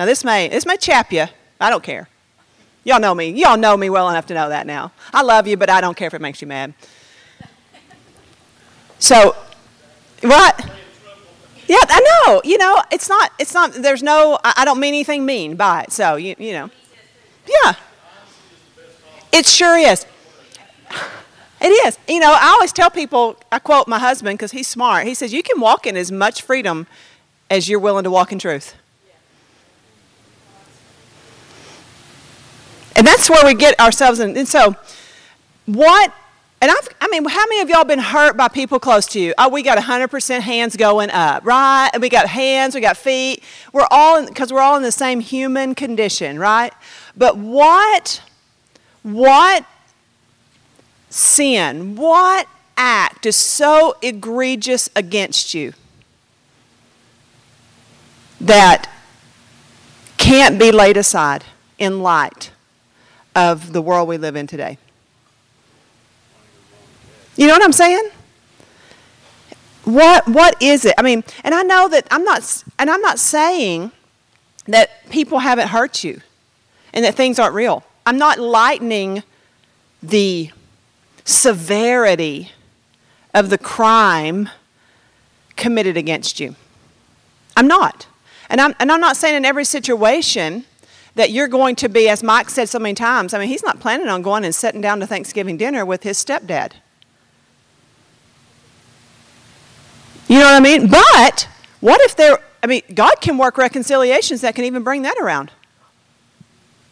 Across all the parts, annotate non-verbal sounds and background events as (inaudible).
Now this may this may chap you. I don't care. Y'all know me. Y'all know me well enough to know that now. I love you, but I don't care if it makes you mad. So, what? Yeah, I know. You know, it's not. It's not. There's no. I, don't mean anything mean by it. So you you know. Yeah. It sure is. It is. You know, I always tell people, I quote my husband because he's smart. He says, You can walk in as much freedom as you're willing to walk in truth. And that's where we get ourselves in. And so, what, and I've, I mean, how many of y'all been hurt by people close to you? Oh, we got 100% hands going up, right? And we got hands, we got feet. We're all, because we're all in the same human condition, right? But what, what sin, what act is so egregious against you that can't be laid aside in light of the world we live in today? You know what I'm saying? What what is it? I mean, and I know that I'm not and I'm not saying that people haven't hurt you and that things aren't real. I'm not lightening the severity of the crime committed against you. I'm not. And I'm, and I'm not saying in every situation that you're going to be, as Mike said so many times, I mean, he's not planning on going and sitting down to Thanksgiving dinner with his stepdad. You know what I mean? But what if there, I mean, God can work reconciliations that can even bring that around.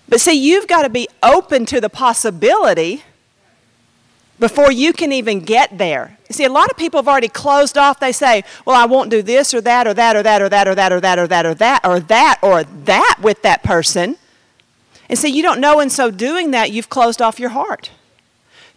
But see, you've got to be open to the possibility before you can even get there. See, a lot of people have already closed off. They say, well, I won't do this or that or that or that or that or that or that or that or that or that or that with that person. And see, you don't know in so doing that, you've closed off your heart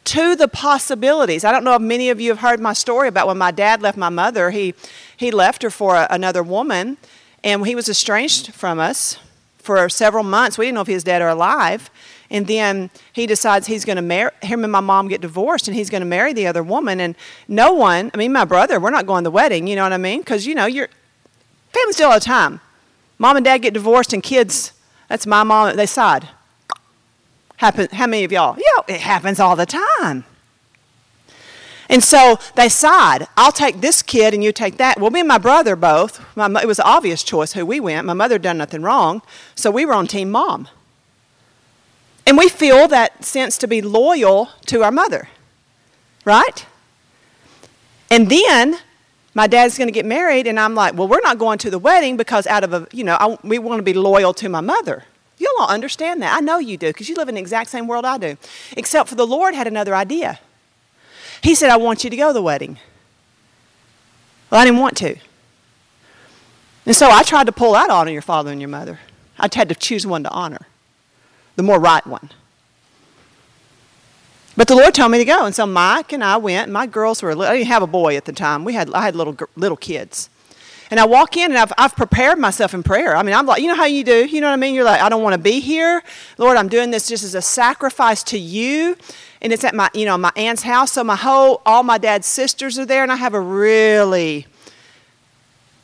to the possibilities. I don't know if many of you have heard my story about when my dad left my mother. He, he left her for a, another woman, and he was estranged from us for several months. We didn't know if he was dead or alive. And then he decides he's going to marry, him and my mom get divorced, and he's going to marry the other woman. And no one, I mean, my brother, we're not going to the wedding, you know what I mean? Because, you know, you're, families do all the time. Mom and dad get divorced, and kids, that's my mom, they side. Happen, how many of y'all? Yeah, it happens all the time. And so they side. I'll take this kid and you take that. Well, me and my brother both, my, it was an obvious choice who we went. My mother done nothing wrong, so we were on team mom. And we feel that sense to be loyal to our mother, right? And then my dad's going to get married, and I'm like, well, we're not going to the wedding because out of a, you know, I, we want to be loyal to my mother. You'll all understand that. I know you do because you live in the exact same world I do. Except for the Lord had another idea. He said, I want you to go to the wedding. Well, I didn't want to. And so I tried to pull out honor your father and your mother. I had to choose one to honor the more right one. But the Lord told me to go, and so Mike and I went. And my girls were I didn't have a boy at the time. We had I had little little kids, and I walk in and I've I've prepared myself in prayer. I mean, I'm like, you know how you do. You know what I mean? You're like, I don't want to be here, Lord. I'm doing this just as a sacrifice to you, and it's at my you know my aunt's house. So my whole all my dad's sisters are there, and I have a really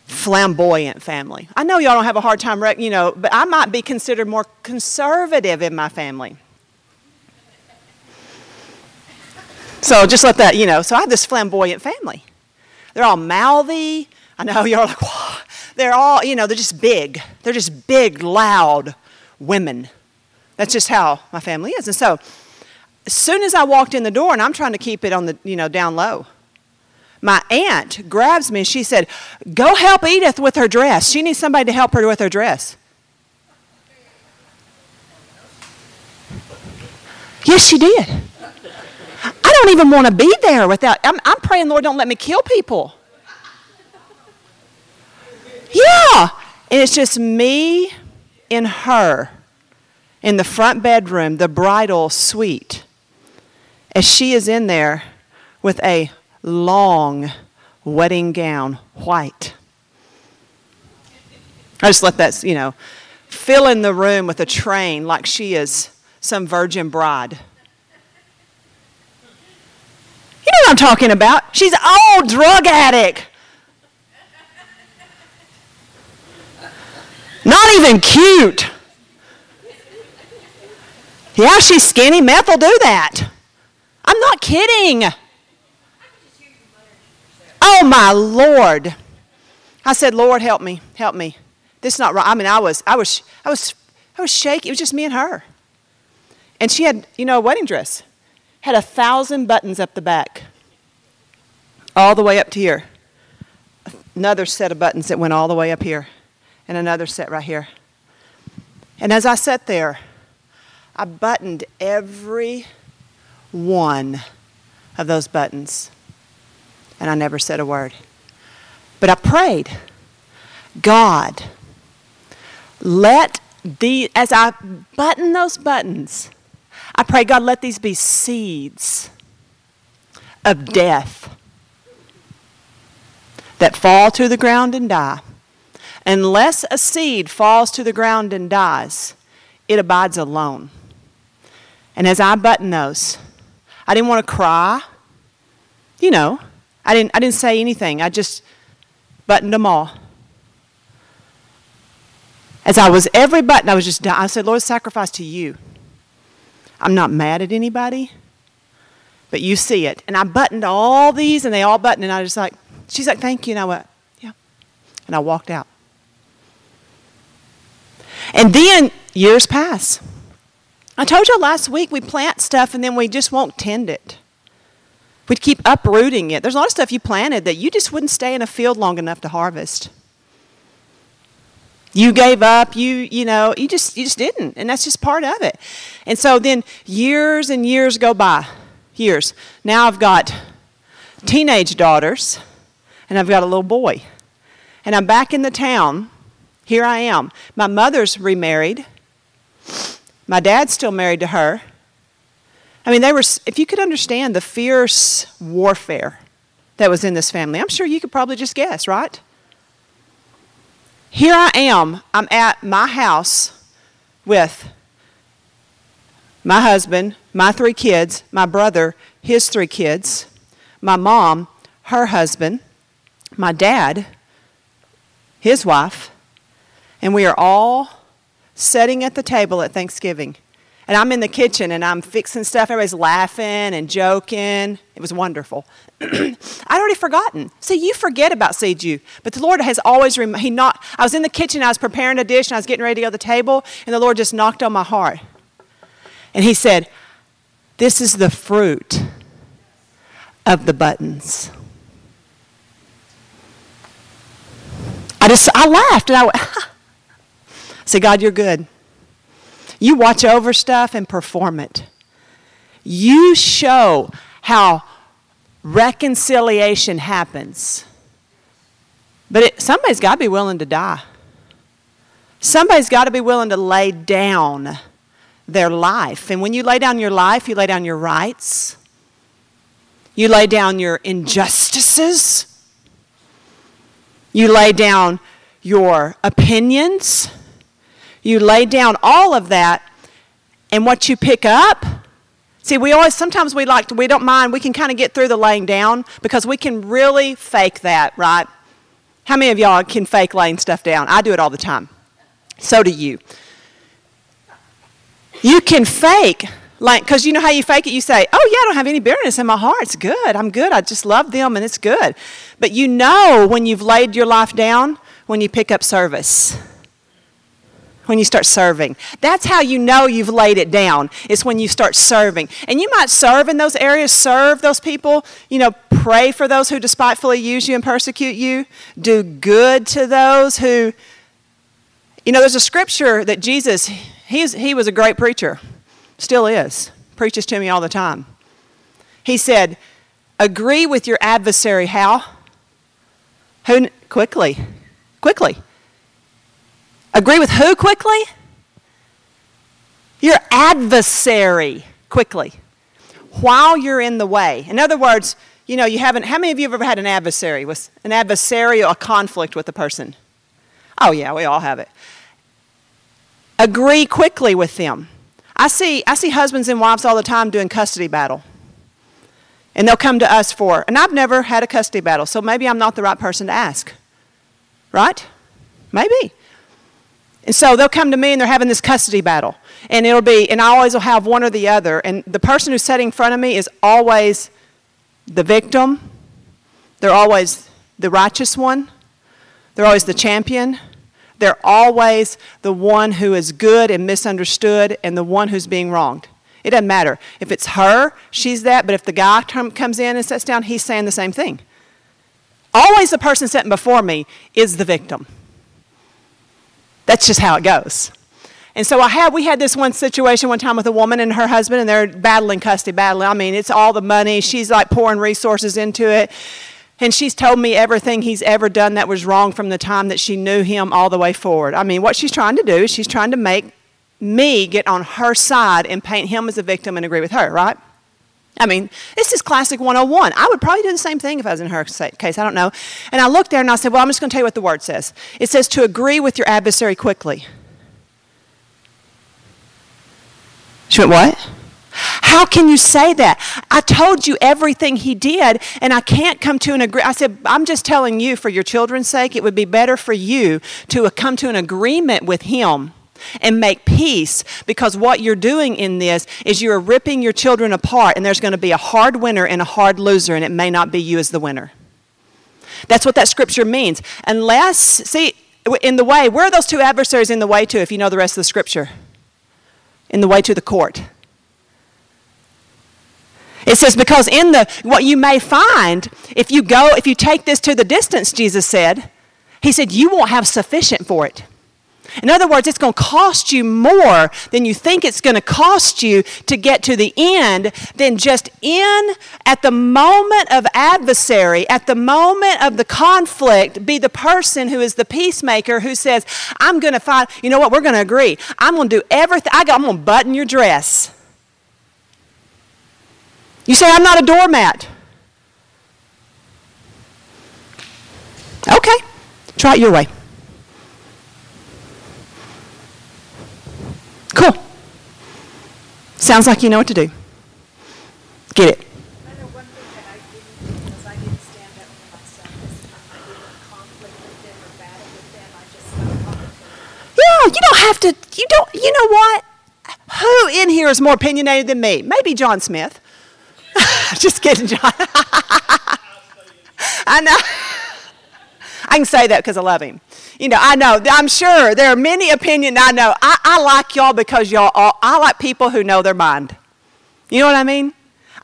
flamboyant family. I know y'all don't have a hard time, you know, but I might be considered more conservative in my family. So just let that, you know. So I have this flamboyant family. They're all mouthy. I know (laughs) you're like, Whoa. they're all, you know, they're just big. They're just big, loud women. That's just how my family is. And so as soon as I walked in the door, and I'm trying to keep it on the, you know, down low my aunt grabs me and she said, Go help Edith with her dress. She needs somebody to help her with her dress. Yes, she did. I don't even want to be there without. I'm, I'm praying, Lord, don't let me kill people. Yeah. And it's just me and her in the front bedroom, the bridal suite, as she is in there with a long wedding gown, white. I just let that, you know, fill in the room with a train like she is some virgin bride. You know what I'm talking about? She's old drug addict. Not not even cute. Yeah, she's skinny. Meth will do that. I'm not kidding. Oh, my Lord. I said, Lord, help me, help me. This is not right. I mean, I was, I was, I was, I was shaking. It was just me and her. And she had, you know, a wedding dress. Had a thousand buttons up the back, all the way up to here. Another set of buttons that went all the way up here, and another set right here. And as I sat there, I buttoned every one of those buttons, and I never said a word. But I prayed, God, let the, as I button those buttons, I pray, God, let these be seeds of death that fall to the ground and die. Unless a seed falls to the ground and dies, it abides alone. And as I button those, I didn't want to cry. You know, I didn't, I didn't say anything. I just buttoned them all. As I was every button, I was just, I said, Lord, sacrifice to you. I'm not mad at anybody, but you see it. And I buttoned all these, and they all buttoned, and I was like, she's like, thank you. And I went, yeah. And I walked out. And then years pass. I told you last week we plant stuff and then we just won't tend it. We'd keep uprooting it. There's a lot of stuff you planted that you just wouldn't stay in a field long enough to harvest. You gave up, you you know, you just you just didn't, and that's just part of it. And so then years and years go by. Years. Now I've got teenage daughters and I've got a little boy. And I'm back in the town. Here I am. My mother's remarried. My dad's still married to her. I mean, they were, if you could understand the fierce warfare that was in this family, I'm sure you could probably just guess, right? Here I am. I'm at my house with my husband, my three kids, my brother, his three kids, my mom, her husband, my dad, his wife, and we are all sitting at the table at Thanksgiving. And I'm in the kitchen and I'm fixing stuff. Everybody's laughing and joking. It was wonderful. (clears throat) I'd already forgotten. See, you forget about CG, but the Lord has always rem- He not. I was in the kitchen. I was preparing a dish and I was getting ready to go to the table, and the Lord just knocked on my heart, and He said, "This is the fruit of the buttons." I just I laughed and I went, (laughs) I said, God, you're good. You watch over stuff and perform it. You show how reconciliation happens. But it, somebody's got to be willing to die. Somebody's got to be willing to lay down their life. And when you lay down your life, you lay down your rights, you lay down your injustices. You lay down your opinions. You lay down all of that. And what you pick up, see, we always, sometimes we like to, we don't mind, we can kind of get through the laying down because we can really fake that, right? How many of y'all can fake laying stuff down? I do it all the time. So do you. You can fake like, because you know how you fake it? You say, oh, yeah, I don't have any bitterness in my heart. It's good. I'm good. I just love them and it's good. But you know when you've laid your life down when you pick up service. When you start serving. That's how you know you've laid it down. It's when you start serving. And you might serve in those areas, serve those people, you know, pray for those who despitefully use you and persecute you, do good to those who, you know, there's a scripture that Jesus, he's, he was a great preacher. Still is. Preaches to me all the time. He said, Agree with your adversary. How? Who? Quickly. Quickly. Agree with who quickly? Your adversary quickly. While you're in the way. In other words, you know, you haven't, how many of you have ever had an adversary? With an adversarial, a conflict with a person? Oh, yeah, we all have it. Agree quickly with them. I see, I see husbands and wives all the time doing custody battle. And they'll come to us for, and I've never had a custody battle, so maybe I'm not the right person to ask. Right? Maybe. And so they'll come to me and they're having this custody battle. And it'll be, and I always will have one or the other. And the person who's sitting in front of me is always the victim. They're always the righteous one. They're always the champion. They're always the one who is good and misunderstood and the one who's being wronged. It doesn't matter. If it's her, she's that. But if the guy comes in and sits down, he's saying the same thing. Always the person sitting before me is the victim. That's just how it goes. And so I had, we had this one situation one time with a woman and her husband, and they're battling custody, battling. I mean, it's all the money. She's like pouring resources into it. And she's told me everything he's ever done that was wrong from the time that she knew him all the way forward. I mean, what she's trying to do is she's trying to make me get on her side and paint him as a victim and agree with her, right? I mean, this is classic 101. I would probably do the same thing if I was in her case. I don't know. And I looked there and I said, Well, I'm just going to tell you what the word says. It says to agree with your adversary quickly. She went, What? How can you say that? I told you everything he did, and I can't come to an agreement. I said, I'm just telling you for your children's sake, it would be better for you to come to an agreement with him and make peace because what you're doing in this is you're ripping your children apart, and there's going to be a hard winner and a hard loser, and it may not be you as the winner. That's what that scripture means. Unless, see, in the way, where are those two adversaries in the way to if you know the rest of the scripture? In the way to the court. It says, because in the, what you may find, if you go, if you take this to the distance, Jesus said, He said, you won't have sufficient for it. In other words, it's going to cost you more than you think it's going to cost you to get to the end than just in at the moment of adversary, at the moment of the conflict, be the person who is the peacemaker who says, I'm going to find, you know what, we're going to agree. I'm going to do everything. I am going to button your dress. You say, I'm not a doormat. Okay, try it your way. Cool. Sounds like you know what to do. Get it. Yeah, you don't have to, you don't, you know what? Who in here is more opinionated than me? Maybe John Smith. (laughs) Just kidding, John. (laughs) I know. (laughs) I can say that because I love him. You know, I know. I'm sure there are many opinions. I know. I, I like y'all because y'all. All, I like people who know their mind. You know what I mean?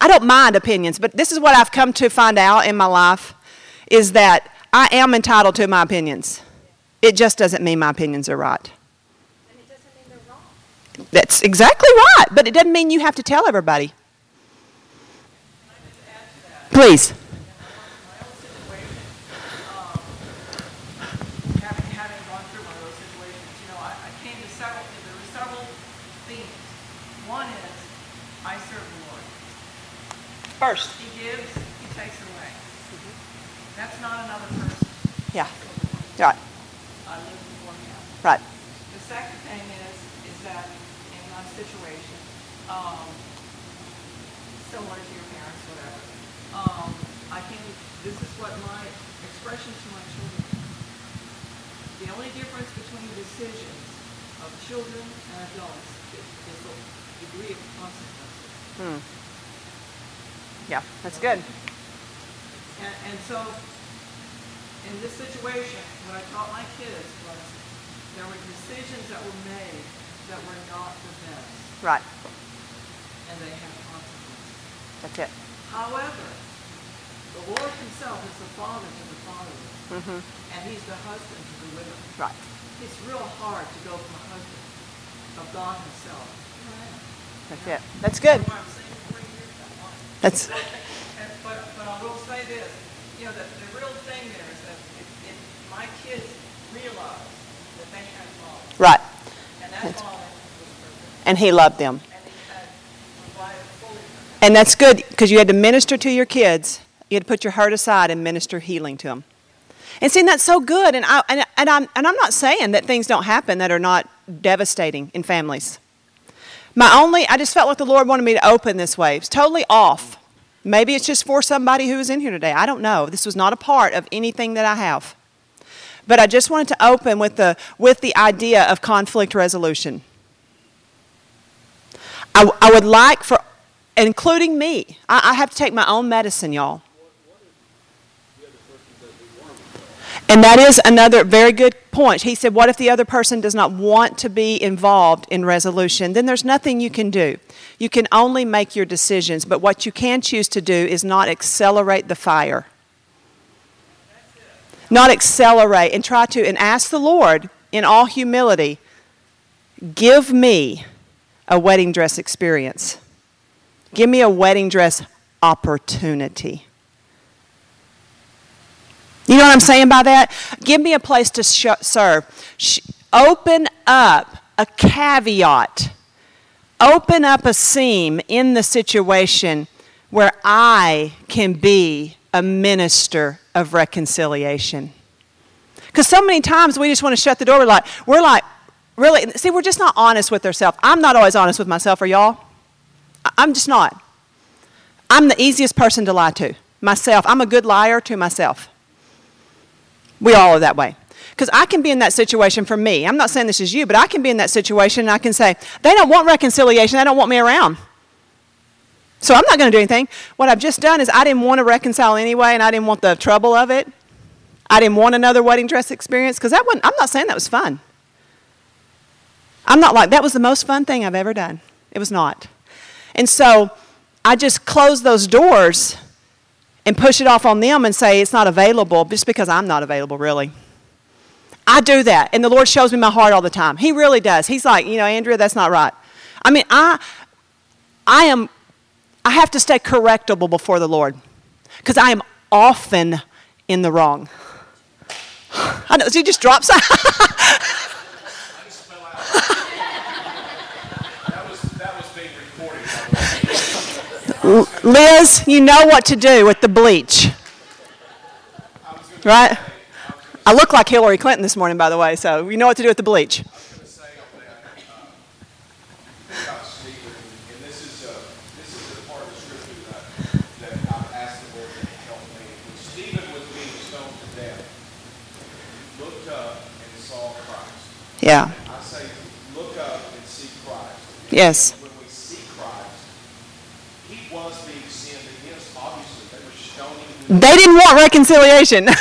I don't mind opinions, but this is what I've come to find out in my life is that I am entitled to my opinions. It just doesn't mean my opinions are right. And it doesn't mean they're wrong. That's exactly right, but it doesn't mean you have to tell everybody. Please. First. He gives, he takes away. Mm-hmm. That's not another person. Yeah. Right. I live before him. Right. The second thing is, is that in my situation, um, similar to your parents, whatever, um, I can, this is what my expression to my children. The only difference between decisions of children and adults is, the degree of consequences. Hmm. Yeah, that's good. And, and so, in this situation, what I taught my kids was there were decisions that were made that were not the best. Right. And they have consequences. That's it. However, the Lord himself is the father to the fatherless. Mm-hmm. And he's the husband to the widow. Right. It's real hard to go from a husband of God himself. That's it. That's good. That's. But, but I will say this, you know, the, the real thing there is that if, if my kids realize that they had fathers, Right. and that That's- And he loved them. and he had provided fully for them. And that's good because you had to minister to your kids. You had to put your hurt aside and minister healing to them. And see, that's so good. And, I, and, and, I'm, and I'm not saying that things don't happen that are not devastating in families. My only, I just felt like the Lord wanted me to open this way. It's totally off. Maybe it's just for somebody who is in here today. I don't know. This was not a part of anything that I have. But I just wanted to open with the, with the idea of conflict resolution. I, I would like for, including me, I, I have to take my own medicine, y'all. And that is another very good point. He said, What if the other person does not want to be involved in resolution? Then there's nothing you can do. You can only make your decisions, but what you can choose to do is not accelerate the fire. Not accelerate and try to, and ask the Lord in all humility, give me a wedding dress experience. Give me a wedding dress opportunity. You know what I'm saying by that? Give me a place to sh- serve. Sh- open up a caveat. Open up a seam in the situation where I can be a minister of reconciliation. Because so many times we just want to shut the door. We're like, we're like, really, see, we're just not honest with ourselves. I'm not always honest with myself, are y'all? I'm just not. I'm the easiest person to lie to myself. I'm a good liar to myself. We all are that way. Because I can be in that situation for me. I'm not saying this is you, but I can be in that situation and I can say, they don't want reconciliation, they don't want me around. So I'm not going to do anything. What I've just done is I didn't want to reconcile anyway, and I didn't want the trouble of it. I didn't want another wedding dress experience because that wasn't, I'm not saying that was fun. I'm not like, that was the most fun thing I've ever done. It was not. And so I just closed those doors and push it off on them and say it's not available just because I'm not available, really. I do that, and the Lord shows me my heart all the time. He really does. He's like, you know, Andrea, that's not right. I mean, I, I am, I have to stay correctable before the Lord because I am often in the wrong. (sighs) I know. So he just drops. (laughs) Liz, you know what to do with the bleach. Right? I look like Hillary Clinton this morning, by the way, so you know what to do with the bleach. Yeah. I say, look up and see Christ. Yes. When we see Christ, he was being sinned against. Obviously, they were stoning him. They didn't want reconciliation. But he said what he said for their benefit, Yeah. not for himself. But he said, also, do not lay (laughs)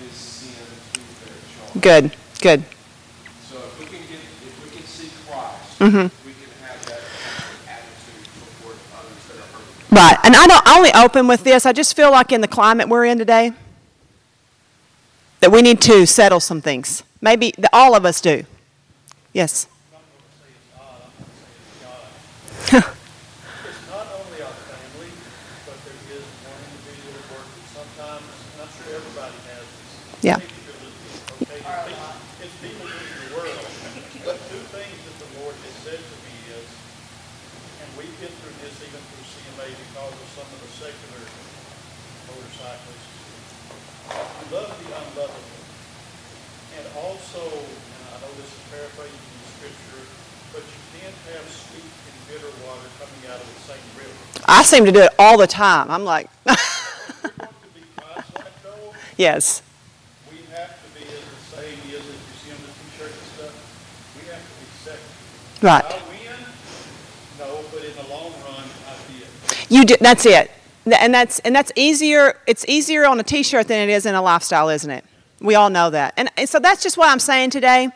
this sin to their charge. good, good. So if we can get, if we can see Christ, Mm-hmm. we can have that attitude toward others that are hurting. Right. And I don't I only open with this. I just feel like in the climate we're in today that we need to settle some things. Maybe the, all of us do. Yes. It's not only our family, but there is one individual at work that sometimes, and I'm sure everybody has this. Yeah. particularly, Okay, it's people- it's people in the world. But two things that the Lord has said to me is, and we've been through this even through CMA because of some of the secular motorcyclists. You love the unlovable. And also, and I know this is paraphrasing the scripture, but you can't have sweet and bitter water coming out of the same river. I seem to do it all the time. I'm like, If we want to be Christ-like though, yes. we have to be, as the saying is, if you see on the t-shirt and stuff, we have to be second. Right. No, but in the long run, I did. You do, that's it. And that's and that's easier it's easier on a t-shirt than it is in a lifestyle, isn't it? We all know that. And, and so that's just what I'm saying today.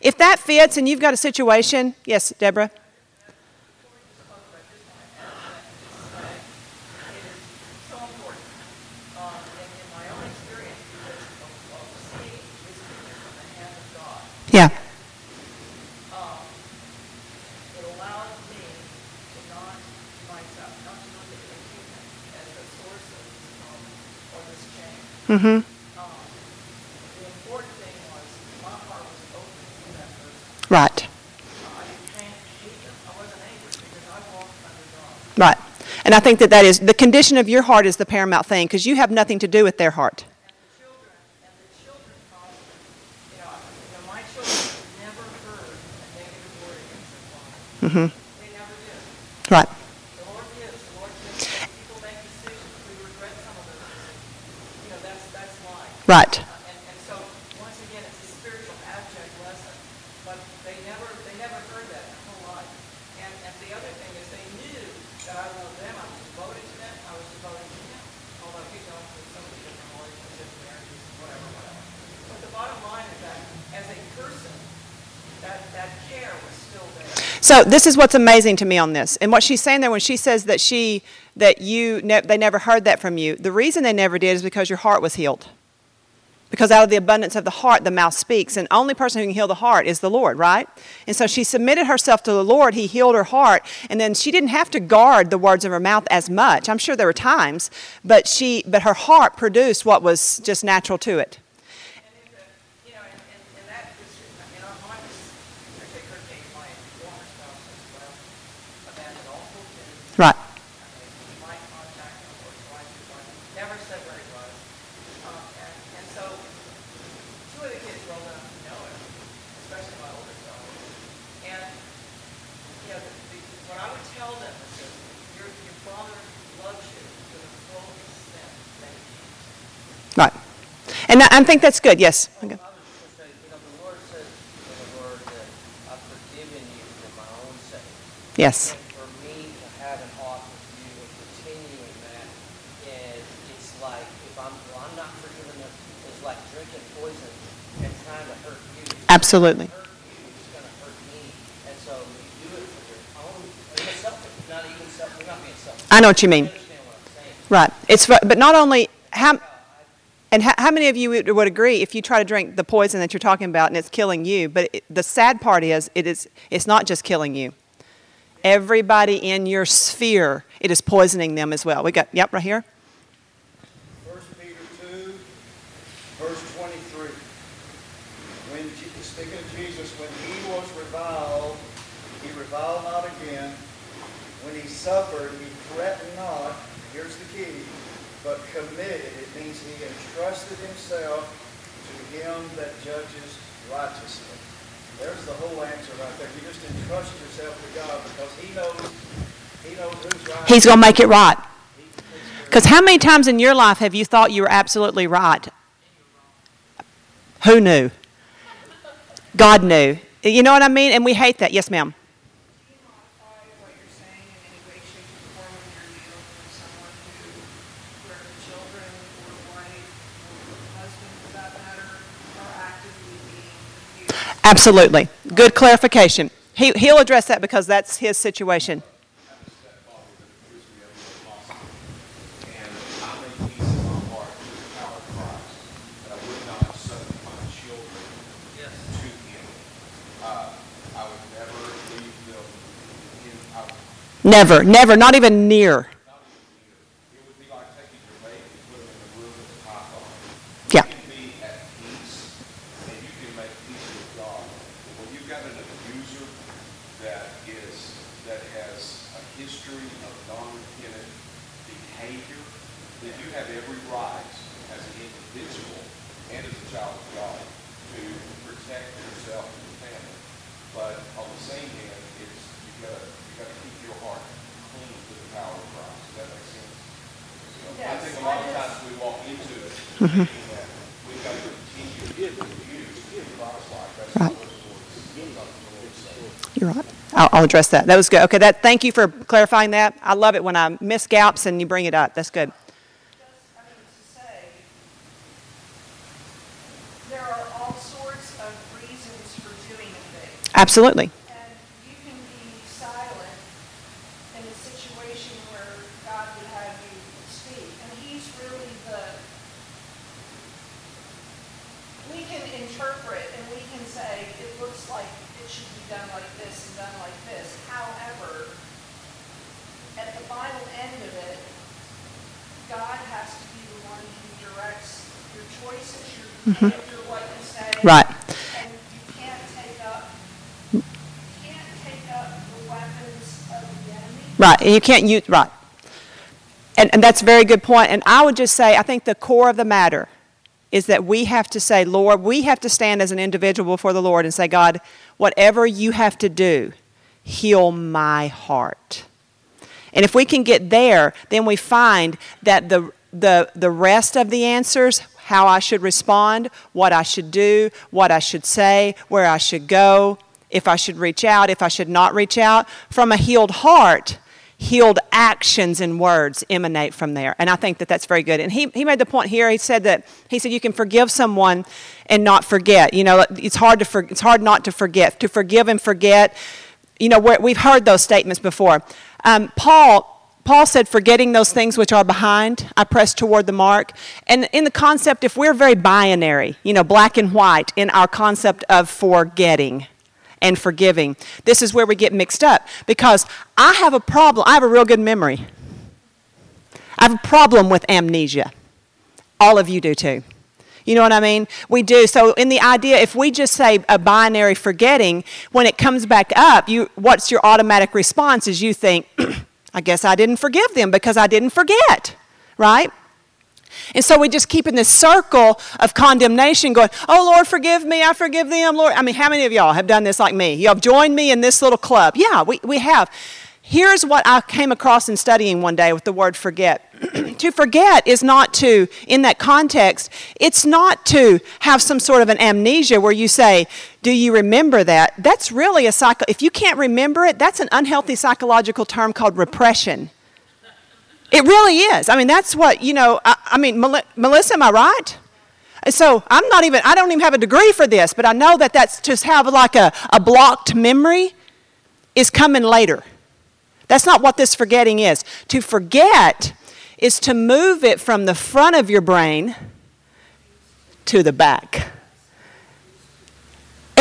If that fits and you've got a situation, yes, Deborah. so important. Um, and in my own experience, because of, of seeing this picture from the hand of God, Yeah. um, it allows me to not myself, not to look at the human as the source of this problem or this change. Mhm. Um, the important thing was my heart was open to that person. Right. I didn't hate them. I wasn't angry because I walked under God. Right. And I think that that is the condition of your heart is the paramount thing because you have nothing to do with their heart. Mm-hmm. Right. Right. So this is what's amazing to me on this, and what she's saying there when she says that she that you ne- they never heard that from you. The reason they never did is because your heart was healed. Because out of the abundance of the heart, the mouth speaks, and only person who can heal the heart is the Lord, right? And so she submitted herself to the Lord. He healed her heart, and then she didn't have to guard the words of her mouth as much. I'm sure there were times, but she but her heart produced what was just natural to it. Can. Right. And I, I think that's good. Yes. Okay. I was just gonna say, you know, the Lord says in the word that I've forgiven you for my own sake. Yes. And for me to have an ought with you and continue in that, and it's like, if I'm, well, I'm not forgiving them, it's like drinking poison and trying to hurt you. Absolutely. Hurt you is gonna hurt me, and so you do it for your own, and it's selfish, not even self, we're not being selfish. I know what you mean. You understand what I'm saying? Right. It's but not only how and how, how many of you would, would agree if you try to drink the poison that you're talking about and it's killing you? But it, the sad part is it is it's not just killing you. Everybody in your sphere, it is poisoning them as well. We got yep right here. First Peter two, verse twenty-three. When, Je- speaking of Jesus, when he was reviled, he reviled not again. When he suffered, he threatened not, here's the key, but committed, it means he entrusted himself to him that judges righteously. There's the whole answer right there. You just entrust yourself to God because he knows, he knows who's right. He's going to make it right. He takes care of Because how many times in your life have you thought you were absolutely right? Who knew? God knew. You know what I mean? And we hate that. Yes, ma'am. Do you modify what you're saying in any way, shape, or form when you're dealing with someone who, where the children or wife or husband, for that matter, are actively being abused? Absolutely. Good clarification. He, he'll address that because that's his situation. Never, never, not even appears to be able to possible. And I make peace in my heart through the power of Christ, that I would not subject my children Yes. to him. Uh, I would never leave them in, I would Never, never, not even near. not even near. It would be like taking your baby and putting them in a room with a python. Yeah. You can be at peace and you can make peace with God. But when you've got an abuser that is, that has a history of non-repentant behavior, then you have every right as an individual and as a child of God to protect yourself and your family. But on the same hand, it's, you gotta, you gotta keep your heart clean to the power of Christ. Does that make sense? You know, I Yes, think a lot of I times we walk into it thinking that we've got to continue to use to be Christ-like. That's not what the Lord is, that's not what the Lord is saying. You're right. I'll, address that. That was good. Okay, that, thank you for clarifying that. I love it when I miss gaps and you bring it up. That's good. Just, I mean, to say, there are all sorts of reasons for doing a thing. Absolutely. And you can be silent in a situation where God would have you speak. And he's really the, we can interpret and we can say, it looks like it should be done like this and done like this. However, at the final end of it, God has to be the one who directs your choices, your behavior, what you say. Right. And you can't take up, you can't take up the weapons of the enemy. Right. You can't use, right. And, and that's a very good point. And I would just say, I think the core of the matter is that we have to say, Lord, we have to stand as an individual before the Lord and say, God, whatever you have to do, heal my heart. And if we can get there, then we find that the, the, the rest of the answers how I should respond, what I should do, what I should say, where I should go, if I should reach out, if I should not reach out. From a healed heart, healed actions and words emanate from there. And I think that that's very good. And he, he made the point here, he said that, he said you can forgive someone and not forget. You know, it's hard, to for, it's hard not to forget. To forgive and forget, you know, we've heard those statements before. Um, Paul, Paul said, forgetting those things which are behind, I press toward the mark. And in the concept, if we're very binary, you know, black and white in our concept of forgetting, and forgiving. This is where we get mixed up because I have a problem. I have a real good memory. I have a problem with amnesia. All of you do too. You know what I mean? We do. So, in the idea, if we just say a binary forgetting, when it comes back up, you, what's your automatic response? Is you think, (clears throat) I guess I didn't forgive them because I didn't forget, right? And so we just keep in this circle of condemnation going, oh, Lord, forgive me. I forgive them. Lord. I mean, how many of y'all have done this like me? You have joined me in this little club. Yeah, we, we have. Here's what I came across in studying one day with the word forget. (clears throat) to forget is not to, in that context, it's not to have some sort of an amnesia where you say, Do you remember that? That's really a psycho. If you can't remember it, that's an unhealthy psychological term called repression. It really is. I mean, that's what, you know, I, I mean, Melissa, am I right? So I'm not even, I don't even have a degree for this, but I know that that's just have like a, a blocked memory is coming later. That's not what this forgetting is. To forget is to move it from the front of your brain to the back.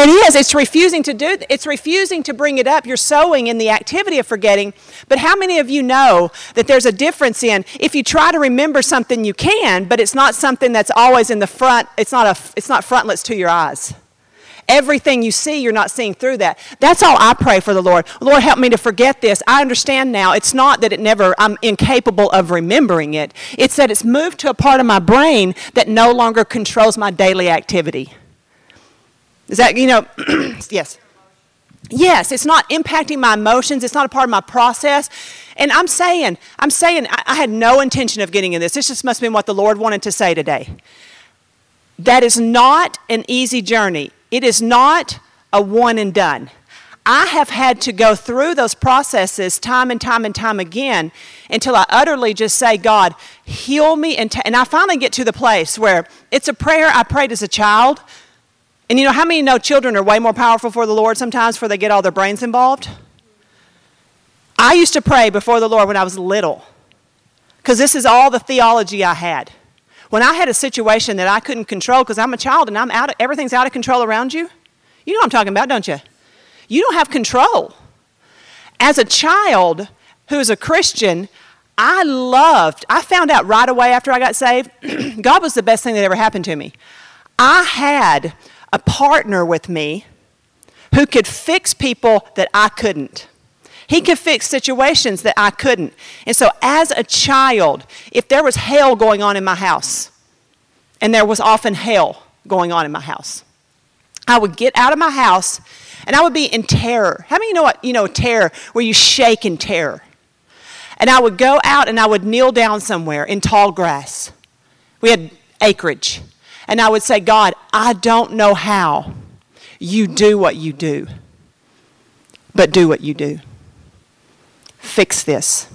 It is. It's refusing to do. It's refusing to bring it up. You're sowing in the activity of forgetting. But how many of you know that there's a difference in if you try to remember something, you can, but it's not something that's always in the front. It's not a. It's not frontlets to your eyes. Everything you see, you're not seeing through that. That's all I pray for the Lord. Lord, help me to forget this. I understand now. It's not that it never. I'm incapable of remembering it. It's that it's moved to a part of my brain that no longer controls my daily activity. Is that, you know, (clears throat) yes. Yes, it's not impacting my emotions. It's not a part of my process. And I'm saying, I'm saying, I, I had no intention of getting in this. This just must have been what the Lord wanted to say today. That is not an easy journey. It is not a one and done. I have had to go through those processes time and time and time again until I utterly just say, God, heal me. And, t-. and I finally get to the place where it's a prayer I prayed as a child and you know how many know children are way more powerful for the Lord sometimes before they get all their brains involved? I used to pray before the Lord when I was little because this is all the theology I had. When I had a situation that I couldn't control because I'm a child and I'm out of, everything's out of control around you, you know what I'm talking about, don't you? You don't have control. As a child who is a Christian, I loved, I found out right away after I got saved, (clears throat) God was the best thing that ever happened to me. I had a partner with me who could fix people that I couldn't. He could fix situations that I couldn't. And so, as a child, if there was hell going on in my house, and there was often hell going on in my house, I would get out of my house and I would be in terror. How many you know what, you know, terror, where you shake in terror? And I would go out and I would kneel down somewhere in tall grass. We had acreage. And I would say, God, I don't know how you do what you do, but do what you do. Fix this.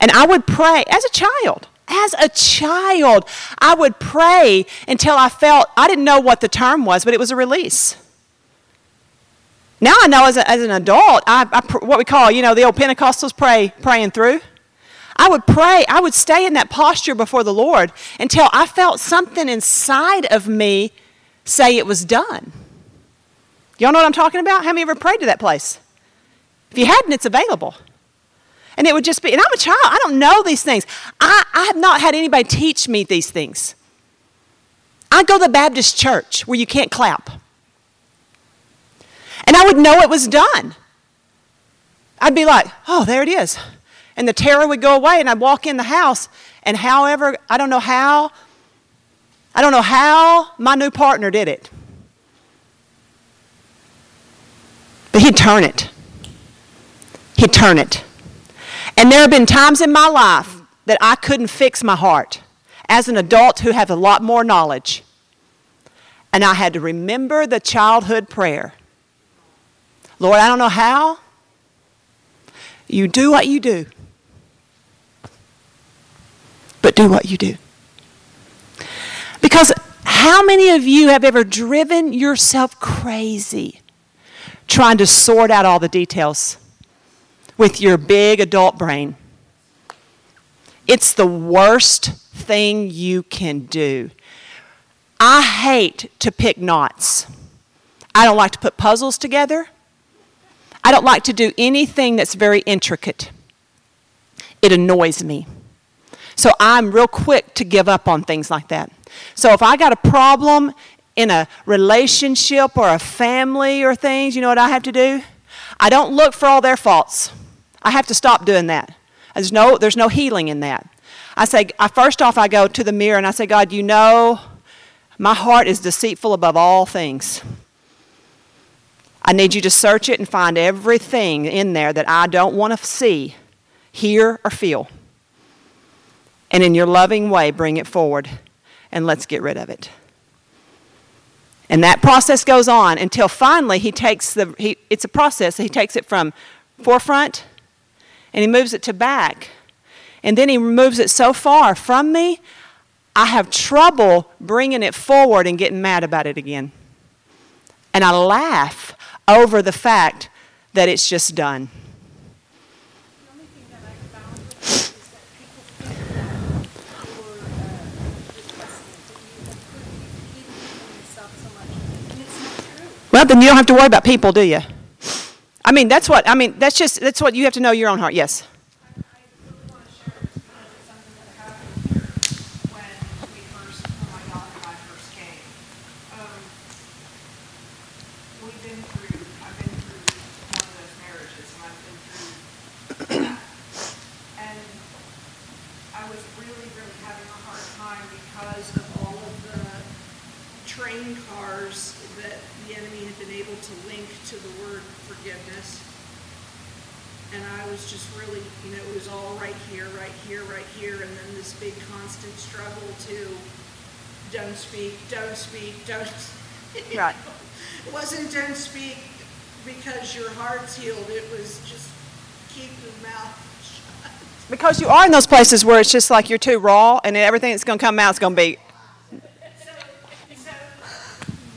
And I would pray as a child. As a child, I would pray until I felt, I didn't know what the term was, but it was a release. Now I know as, a, as an adult, I, I, what we call, you know, the old Pentecostals pray, praying through. I would pray, I would stay in that posture before the Lord until I felt something inside of me say it was done. Y'all know what I'm talking about? How many ever prayed to that place? If you hadn't, it's available. And it would just be, and I'm a child, I don't know these things. I, I have not had anybody teach me these things. I go to the Baptist church where you can't clap. And I would know it was done. I'd be like, oh, there it is and the terror would go away, and I'd walk in the house, and however, I don't know how, I don't know how my new partner did it. But he'd turn it. He'd turn it. And there have been times in my life that I couldn't fix my heart. as an adult who have a lot more knowledge. And I had to remember the childhood prayer Lord, I don't know how. You do what you do, but do what you do. Because how many of you have ever driven yourself crazy trying to sort out all the details with your big adult brain? It's the worst thing you can do. I hate to pick knots. I don't like to put puzzles together. I don't like to do anything that's very intricate. It annoys me. So I'm real quick to give up on things like that. So if I got a problem in a relationship or a family or things, you know what I have to do? I don't look for all their faults. I have to stop doing that. There's no, there's no healing in that. I say, I, first off, I go to the mirror and I say, God, you know, my heart is deceitful above all things. I need you to search it and find everything in there that I don't want to see, hear, or feel. And in your loving way, bring it forward and let's get rid of it. And that process goes on until finally he takes the, he, it's a process, he takes it from forefront and he moves it to back. And then he moves it so far from me, I have trouble bringing it forward and getting mad about it again. And I laugh over the fact that it's just done. The only thing that I found with it is that people think that you're uh, discussing it, that you have put these healing on yourself so much, and it's not true. Well, then you don't have to worry about people, do you? I mean, that's what, I mean, that's just, that's what you have to know your own heart. Yes. I, I really want to share this because it's something that happened here when we first, when my daughter and I first came. Um, we've been through, I've been through one of those marriages and I've been through that. And I was really, really having a hard time because of all of the train cars that the enemy had been able to link to the word forgiveness. And I was just really, you know, it was all right here, right here, right here, and then this big constant struggle to don't speak, don't speak, don't. (laughs) Right. It wasn't don't speak because your heart's healed, it was just keep your mouth shut. Because you are in those places where it's just like you're too raw and everything that's going to come out is going to be, So, so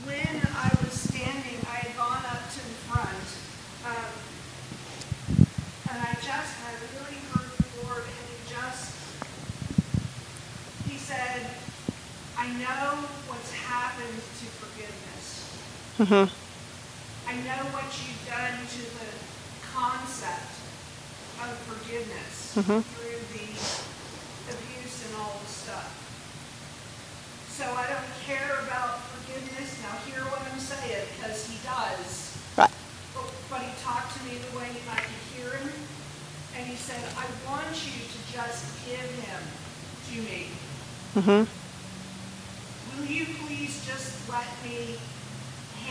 when I was standing, I had gone up to the front, um, and I just, I really heard the Lord, and he just, he said, I know what's happened to forgiveness. Mhm. I know what you've done to the concept of forgiveness Mhm. through the abuse and all the stuff. So I don't care about forgiveness. Now hear what I'm saying, because he does. right. But, but he talked to me the way I could hear him, and he said, I want you to just give him to me. Mhm. Will you please just let me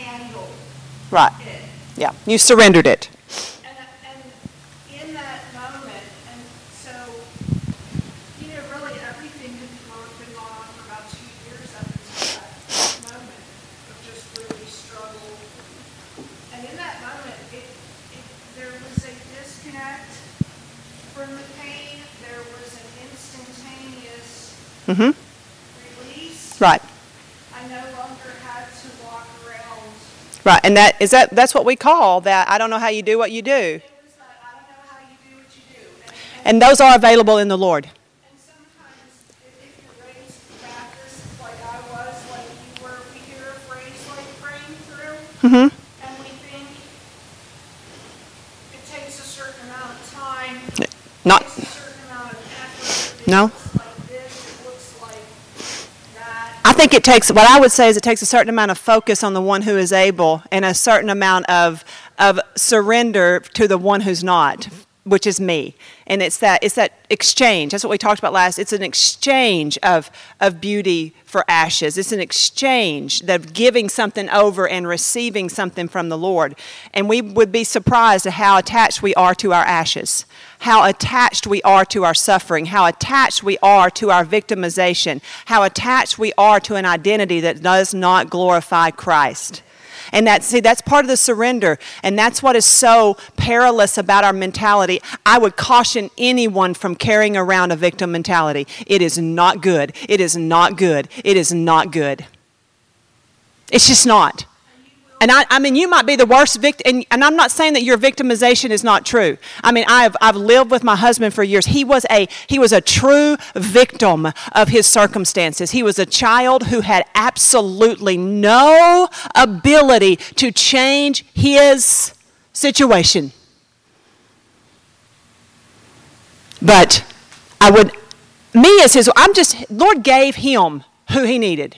handle Right. it? Yeah. You surrendered it. And, and in that moment, and so, you know, really everything had gone- been going on for about two years up until that moment of just really struggle. And in that moment, it, it, there was a disconnect from the pain, there was an instantaneous Mhm. release. Right. I no longer had to walk around, Right. And that is that that's what we call that I don't know how you do what you do. it was that, I don't know how you do what you do. And- those are available in the Lord. And sometimes, if, if you're raised Baptist like I was, like you were, we hear a phrase like praying through, Mhm. and we think it takes a certain amount of time, Not takes a certain amount of effort. No. looks like this, it looks like that. I think it takes, what I would say is it takes a certain amount of focus on the one who is able and a certain amount of, of surrender to the one who's not. which is me. And it's that it's that exchange. That's what we talked about last. It's an exchange of of beauty for ashes. It's an exchange of giving something over and receiving something from the Lord. And we would be surprised at how attached we are to our ashes, how attached we are to our suffering, how attached we are to our victimization, how attached we are to an identity that does not glorify Christ. And that, see, that's part of the surrender. And that's what is so perilous about our mentality. I would caution anyone from carrying around a victim mentality. It is not good. It is not good. It is not good. It's just not. And I, I mean, you might be the worst victim, and, and I'm not saying that your victimization is not true. I mean, I've, I've lived with my husband for years. He was, a, he was a true victim of his circumstances. He was a child who had absolutely no ability to change his situation. But I would, me as his, I'm just, Lord gave him who he needed.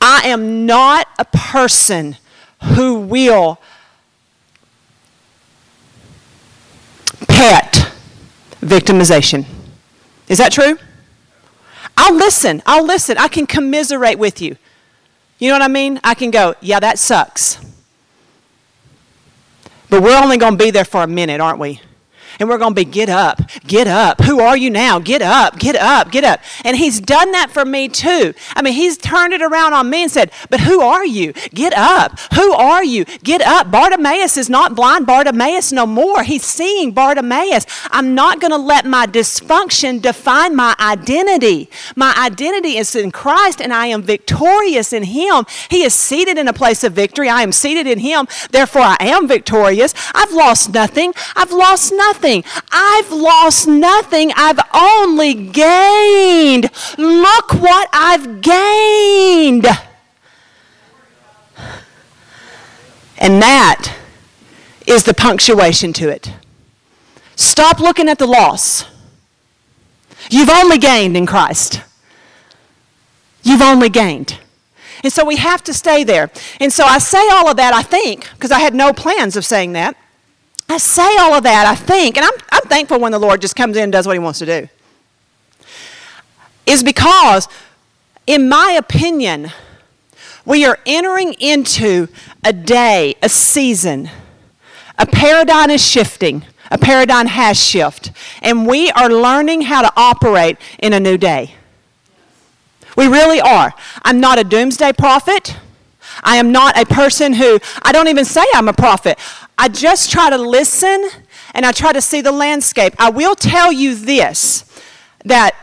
I am not a person who will pet victimization. Is that true? I'll listen. I'll listen. I can commiserate with you. You know what I mean? I can go, yeah, that sucks. But we're only going to be there for a minute, aren't we? And we're going to be get up, get up. Who are you now? Get up, get up, get up. And he's done that for me too. I mean, he's turned it around on me and said, But who are you? Get up. Who are you? Get up. Bartimaeus is not blind Bartimaeus no more. He's seeing Bartimaeus. I'm not going to let my dysfunction define my identity. My identity is in Christ and I am victorious in him. He is seated in a place of victory. I am seated in him. Therefore, I am victorious. I've lost nothing. I've lost nothing nothing. I've lost nothing. I've only gained. Look what I've gained. And that is the punctuation to it. Stop looking at the loss. You've only gained in Christ. You've only gained. And so we have to stay there. And so I say all of that, I think, because I had no plans of saying that. I say all of that, I think, and I'm, I'm thankful when the Lord just comes in and does what he wants to do, is because, in my opinion, we are entering into a day, a season, a paradigm is shifting. A paradigm has shifted, and we are learning how to operate in a new day. We really are. I'm not a doomsday prophet. I am not a person who, I don't even say I'm a prophet. I just try to listen and I try to see the landscape. I will tell you this that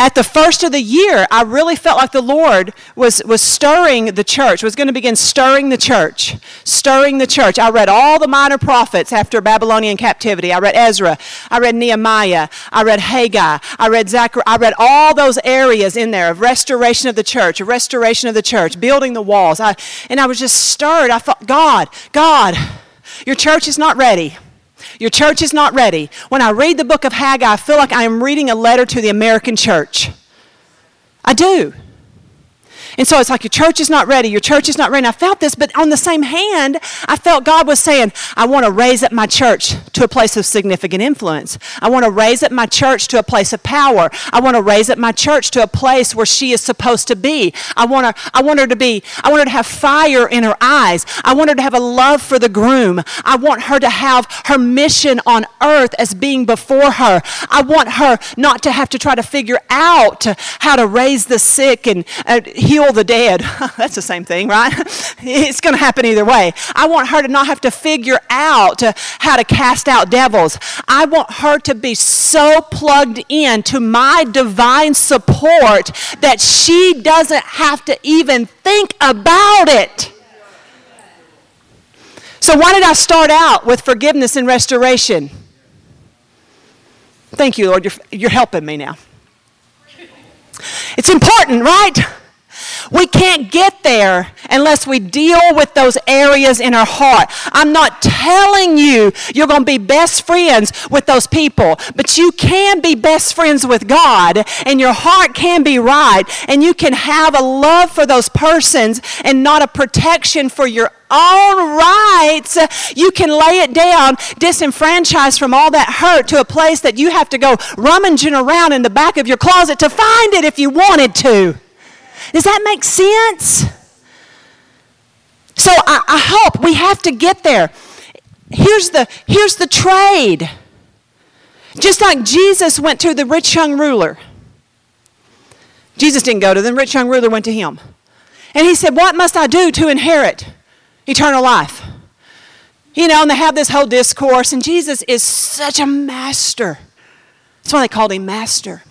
at the first of the year, I really felt like the Lord was, was stirring the church, was going to begin stirring the church, stirring the church. I read all the minor prophets after Babylonian captivity. I read Ezra, I read Nehemiah, I read Haggai, I read Zechariah, I read all those areas in there of restoration of the church, restoration of the church, building the walls. I, and I was just stirred. I thought, God, God, your church is not ready. Your church is not ready. When I read the book of Haggai, I feel like I am reading a letter to the American church. I do. And so it's like your church is not ready, your church is not ready. And I felt this, but on the same hand, I felt God was saying, I want to raise up my church to a place of significant influence. I want to raise up my church to a place of power. I want to raise up my church to a place where she is supposed to be. I want her, I want her to be, I want her to have fire in her eyes. I want her to have a love for the groom. I want her to have her mission on earth as being before her. I want her not to have to try to figure out how to raise the sick and uh, heal the dead. (laughs) That's the same thing, right? (laughs) it's going to happen either way. I want her to not have to figure out how to cast out devils. I want her to be so plugged in to my divine support that she doesn't have to even think about it. So, why did I start out with forgiveness and restoration? Thank you, Lord. You're, you're helping me now. It's important, right? We can't get there unless we deal with those areas in our heart. I'm not telling you you're going to be best friends with those people, but you can be best friends with God, and your heart can be right, and you can have a love for those persons and not a protection for your own rights, you can lay it down, disenfranchised from all that hurt, to a place that you have to go rummaging around in the back of your closet to find it if you wanted to. Does that make sense? So I, I hope we have to get there. Here's the, here's the trade. Just like Jesus went to the rich young ruler. Jesus didn't go to them, the rich young ruler went to him. And he said, What must I do to inherit eternal life? You know, and they have this whole discourse, and Jesus is such a master. That's why they called him master.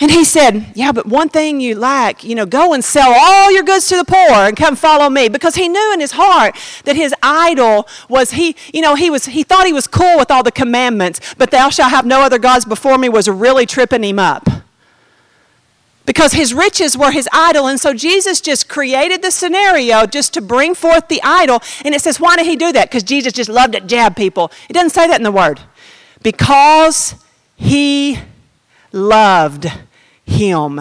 And he said, Yeah, but one thing you lack, you know, go and sell all your goods to the poor and come follow me. Because he knew in his heart that his idol was he, you know, he was he thought he was cool with all the commandments, but thou shalt have no other gods before me was really tripping him up. Because his riches were his idol, and so Jesus just created the scenario just to bring forth the idol. And it says, why did he do that? Because Jesus just loved to jab people. It doesn't say that in the word. Because he loved him.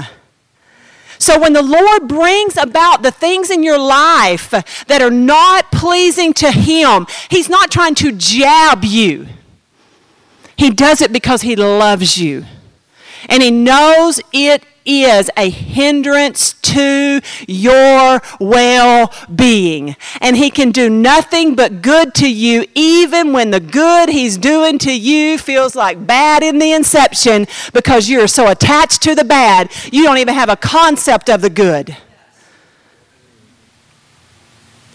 So when the Lord brings about the things in your life that are not pleasing to Him, He's not trying to jab you. He does it because He loves you. And He knows it is a hindrance to your well being. And He can do nothing but good to you, even when the good He's doing to you feels like bad in the inception because you're so attached to the bad, you don't even have a concept of the good.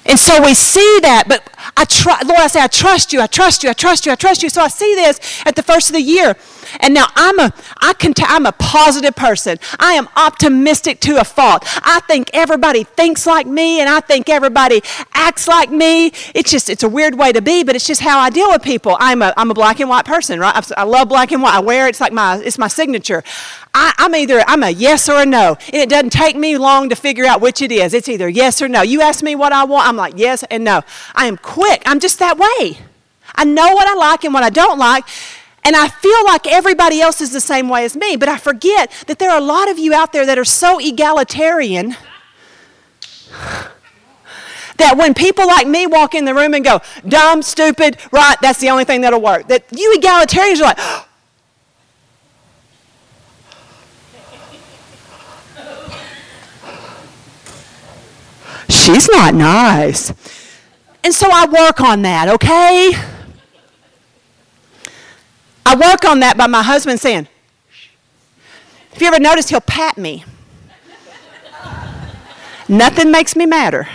And so we see that, but I try, Lord, I say, I trust you, I trust you, I trust you, I trust you. So I see this at the first of the year. And now I'm a, I can I'm a positive person. I am optimistic to a fault. I think everybody thinks like me and I think everybody acts like me. It's just, it's a weird way to be, but it's just how I deal with people. I'm a, I'm a black and white person, right? I love black and white. I wear it. It's like my, it's my signature. I, am either, I'm a yes or a no. And it doesn't take me long to figure out which it is. It's either yes or no. You ask me what I want, I'm like yes and no. I am quick. I'm just that way. I know what I like and what I don't like. And I feel like everybody else is the same way as me, but I forget that there are a lot of you out there that are so egalitarian (sighs) that when people like me walk in the room and go, dumb, stupid, right, that's the only thing that'll work. That you egalitarians are like, (gasps) she's not nice. And so I work on that, okay? I work on that by my husband saying, if you ever notice, he'll pat me. Nothing makes me madder.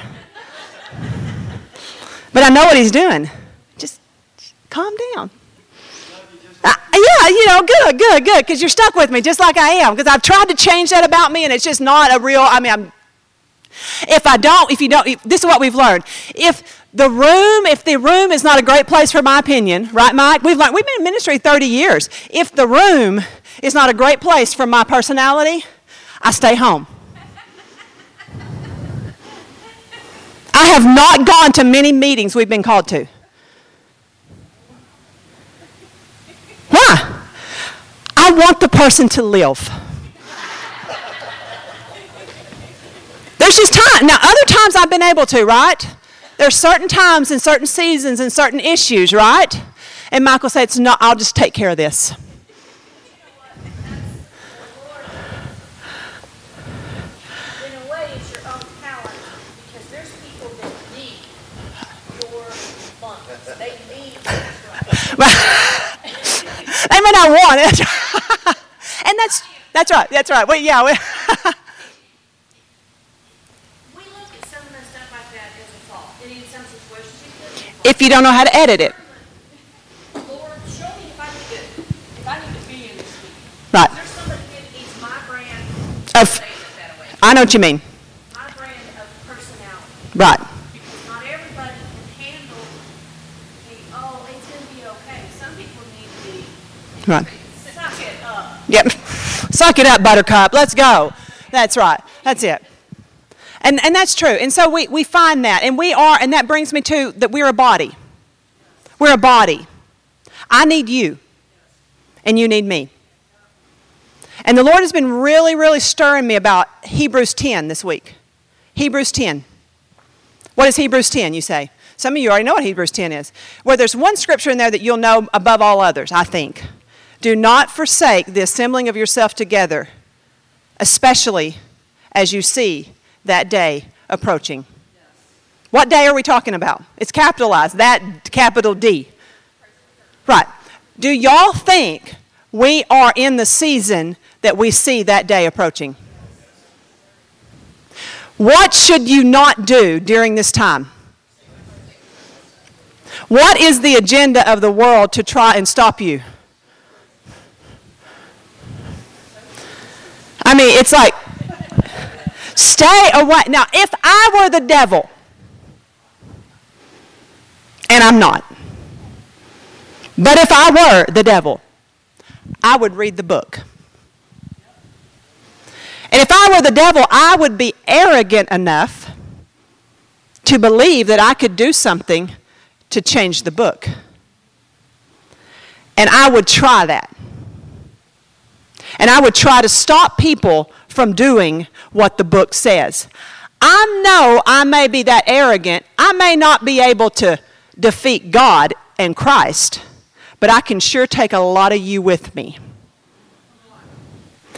But I know what he's doing. Just, calm down. Uh, yeah, you know, good, good, good, because you're stuck with me just like I am. Because I've tried to change that about me, and it's just not a real. I mean, I'm, if I don't, if you don't, if, this is what we've learned. If the room, if the room is not a great place for my opinion, right, Mike? We've we've been in ministry 30 years. If the room is not a great place for my personality, I stay home. I have not gone to many meetings we've been called to. Why? I want the person to live. There's just time. Now, other times I've been able to, right? There's certain times and certain seasons and certain issues, right? And Michael said, it's not, I'll just take care of this. In a way, it's your own power, because there's people that need your funds. They (laughs) they may not want it. (laughs) and that's, that's right, that's right. Well, yeah. (laughs) we- We look at some of the stuff like that as a fault, and in some situations, you could. If you don't know how to edit it. Lord, show me if I need to, if I need to be in this meeting. Right. Is there somebody that needs my brand, Of- say it that way, I know what you mean. my brand of personality? Right. Because not everybody can handle the, oh, it's gonna be okay. Some people need to be, Right. suck it up. Yep. (laughs) Suck it up, Buttercup. Let's go. That's right. That's it. And, and that's true. And so we, we find that. And we are, and that brings me to that we're a body. We're a body. I need you, and you need me. And the Lord has been really, really stirring me about Hebrews 10 this week. Hebrews 10. What is Hebrews 10, you say? Some of you already know what Hebrews 10 is. Well, there's one scripture in there that you'll know above all others, I think. Do not forsake the assembling of yourself together, especially as you see that day approaching. What day are we talking about? It's capitalized, that capital D. Right. Do y'all think we are in the season that we see that day approaching? What should you not do during this time? What is the agenda of the world to try and stop you? I mean, it's like, stay away. Now, if I were the devil, and I'm not, but if I were the devil, I would read the book. And if I were the devil, I would be arrogant enough to believe that I could do something to change the book. And I would try that. And I would try to stop people from doing what the book says. I know I may be that arrogant. I may not be able to defeat God and Christ, but I can sure take a lot of you with me.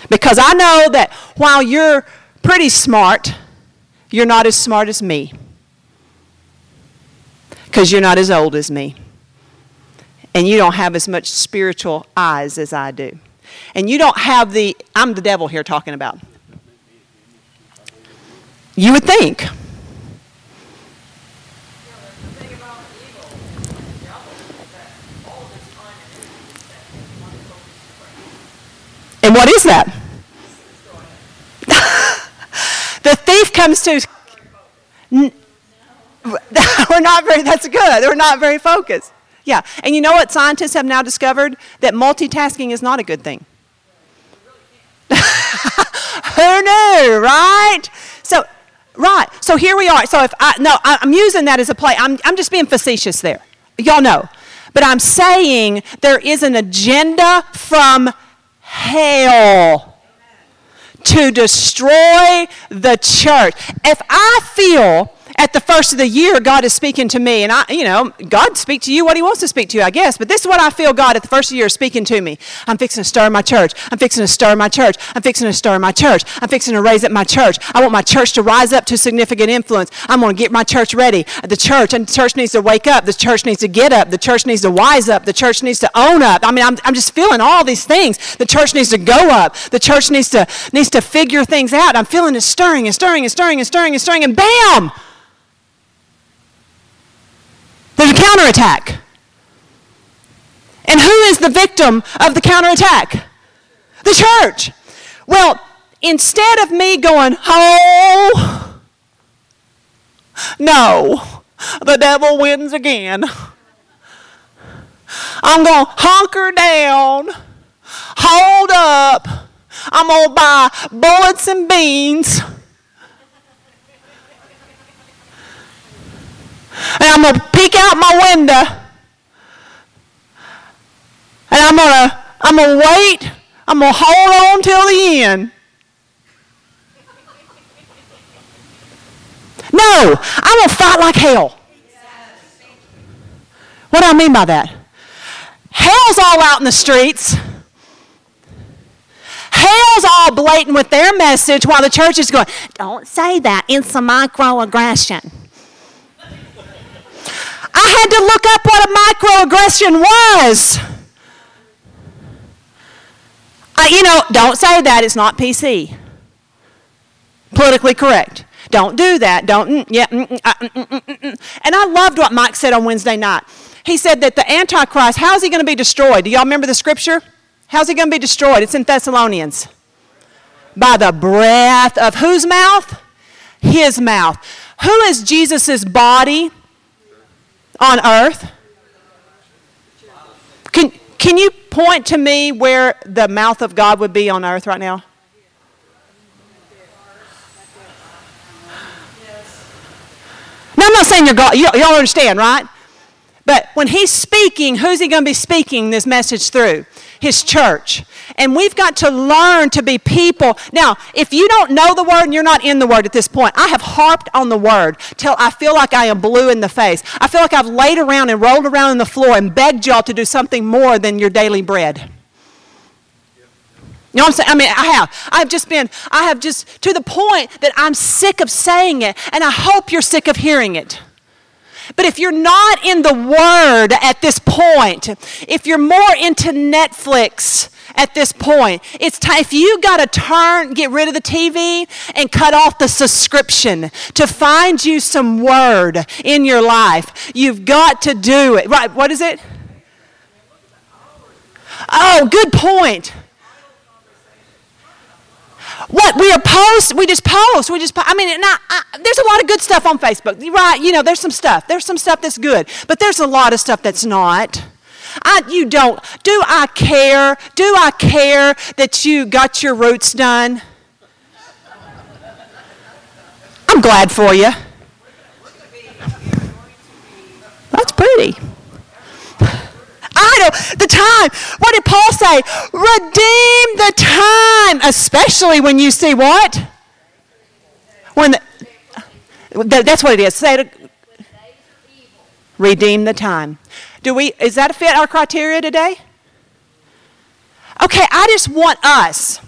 Because I know that while you're pretty smart, you're not as smart as me. Because you're not as old as me. And you don't have as much spiritual eyes as I do. And you don't have the, I'm the devil here talking about. You would think. And what is that? (laughs) the thief comes to. (laughs) We're not very, that's good. We're not very focused. Yeah. And you know what scientists have now discovered? That multitasking is not a good thing. (laughs) Who knew, right? So, right. So here we are. So if I, no, I'm using that as a play. I'm, I'm just being facetious there. Y'all know. But I'm saying there is an agenda from hell to destroy the church. If I feel at the first of the year, God is speaking to me. And I, you know, God speak to you what He wants to speak to you, I guess. But this is what I feel God at the first of the year speaking to me. I'm fixing to stir my church. I'm fixing to stir my church. I'm fixing to stir my church. I'm fixing to raise up my church. I want my church to rise up to significant influence. I'm going to get my church ready. The church, and the church needs to wake up. The church needs to get up. The church needs to wise up. The church needs to own up. I mean, I'm, I'm just feeling all these things. The church needs to go up. The church needs to, needs to figure things out. I'm feeling it stirring and stirring and stirring and stirring and stirring, and bam! There's a counterattack. And who is the victim of the counterattack? The church. Well, instead of me going, oh, no, the devil wins again. I'm going to hunker down, hold up. I'm going to buy bullets and beans And I'm going to peek out my window. And I'm going to I'm going to wait. I'm going to hold on till the end. No, I'm going to fight like hell. What do I mean by that? Hell's all out in the streets. Hell's all blatant with their message while the church is going, don't say that. It's a microaggression. I had to look up what a microaggression was. I, you know, don't say that. It's not PC. Politically correct. Don't do that. Don't, mm, yeah. Mm, mm, uh, and I loved what Mike said on Wednesday night. He said that the Antichrist, how is he going to be destroyed? Do y'all remember the scripture? How's he going to be destroyed? It's in Thessalonians. By the breath of whose mouth? His mouth. Who is Jesus' body? On earth? Can, can you point to me where the mouth of God would be on earth right now? Now, I'm not saying you're God. You, y'all understand, right? But when he's speaking, who's he going to be speaking this message through? His church. And we've got to learn to be people. Now, if you don't know the word and you're not in the word at this point, I have harped on the word till I feel like I am blue in the face. I feel like I've laid around and rolled around on the floor and begged y'all to do something more than your daily bread. You know what I'm saying? I mean, I have. I've just been, I have just, to the point that I'm sick of saying it, and I hope you're sick of hearing it. But if you're not in the Word at this point, if you're more into Netflix at this point, it's time. If you got to turn, get rid of the TV and cut off the subscription to find you some Word in your life, you've got to do it. Right? What is it? Oh, good point. What we are post, we just post, we just. Po- I mean, not, I, there's a lot of good stuff on Facebook, right? You know, there's some stuff. There's some stuff that's good, but there's a lot of stuff that's not. I, you don't. Do I care? Do I care that you got your roots done? I'm glad for you. That's pretty. The time. What did Paul say? Redeem the time, especially when you see what? When the, that- that's what it is. Say it. Redeem the time. Do we? Is that a fit our criteria today? Okay, I just want us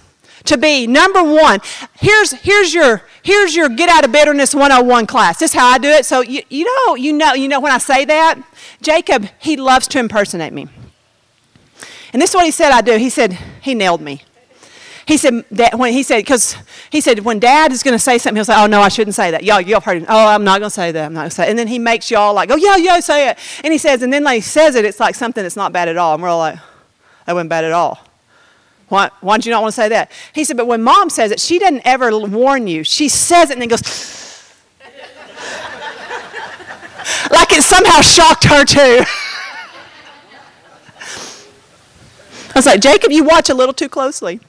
to be number one. Here's here's your here's your get out of bitterness 101 class. This is how I do it. So you, you know you know you know when I say that, Jacob he loves to impersonate me. And this is what he said I do. He said he nailed me. He said that when he said because he said when Dad is going to say something, he'll say, "Oh no, I shouldn't say that." Y'all, y'all heard him. Oh, I'm not going to say that. I'm not going to say. It. And then he makes y'all like, "Oh yeah, yeah, say it." And he says, and then like he says it, it's like something that's not bad at all. And we're all like, "That wasn't bad at all." Why, why did you not want to say that? He said, but when mom says it, she doesn't ever warn you. She says it and then goes, (laughs) like it somehow shocked her too. (laughs) I was like, Jacob, you watch a little too closely.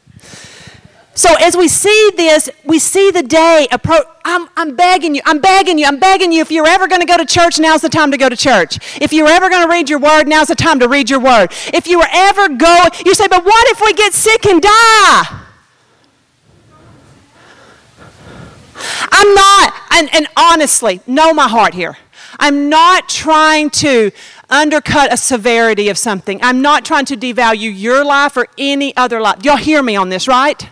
So as we see this, we see the day approach. I'm, I'm begging you, I'm begging you, I'm begging you. If you're ever going to go to church, now's the time to go to church. If you're ever going to read your word, now's the time to read your word. If you were ever going, you say, but what if we get sick and die? I'm not, and, and honestly, know my heart here. I'm not trying to undercut a severity of something. I'm not trying to devalue your life or any other life. Y'all hear me on this, right?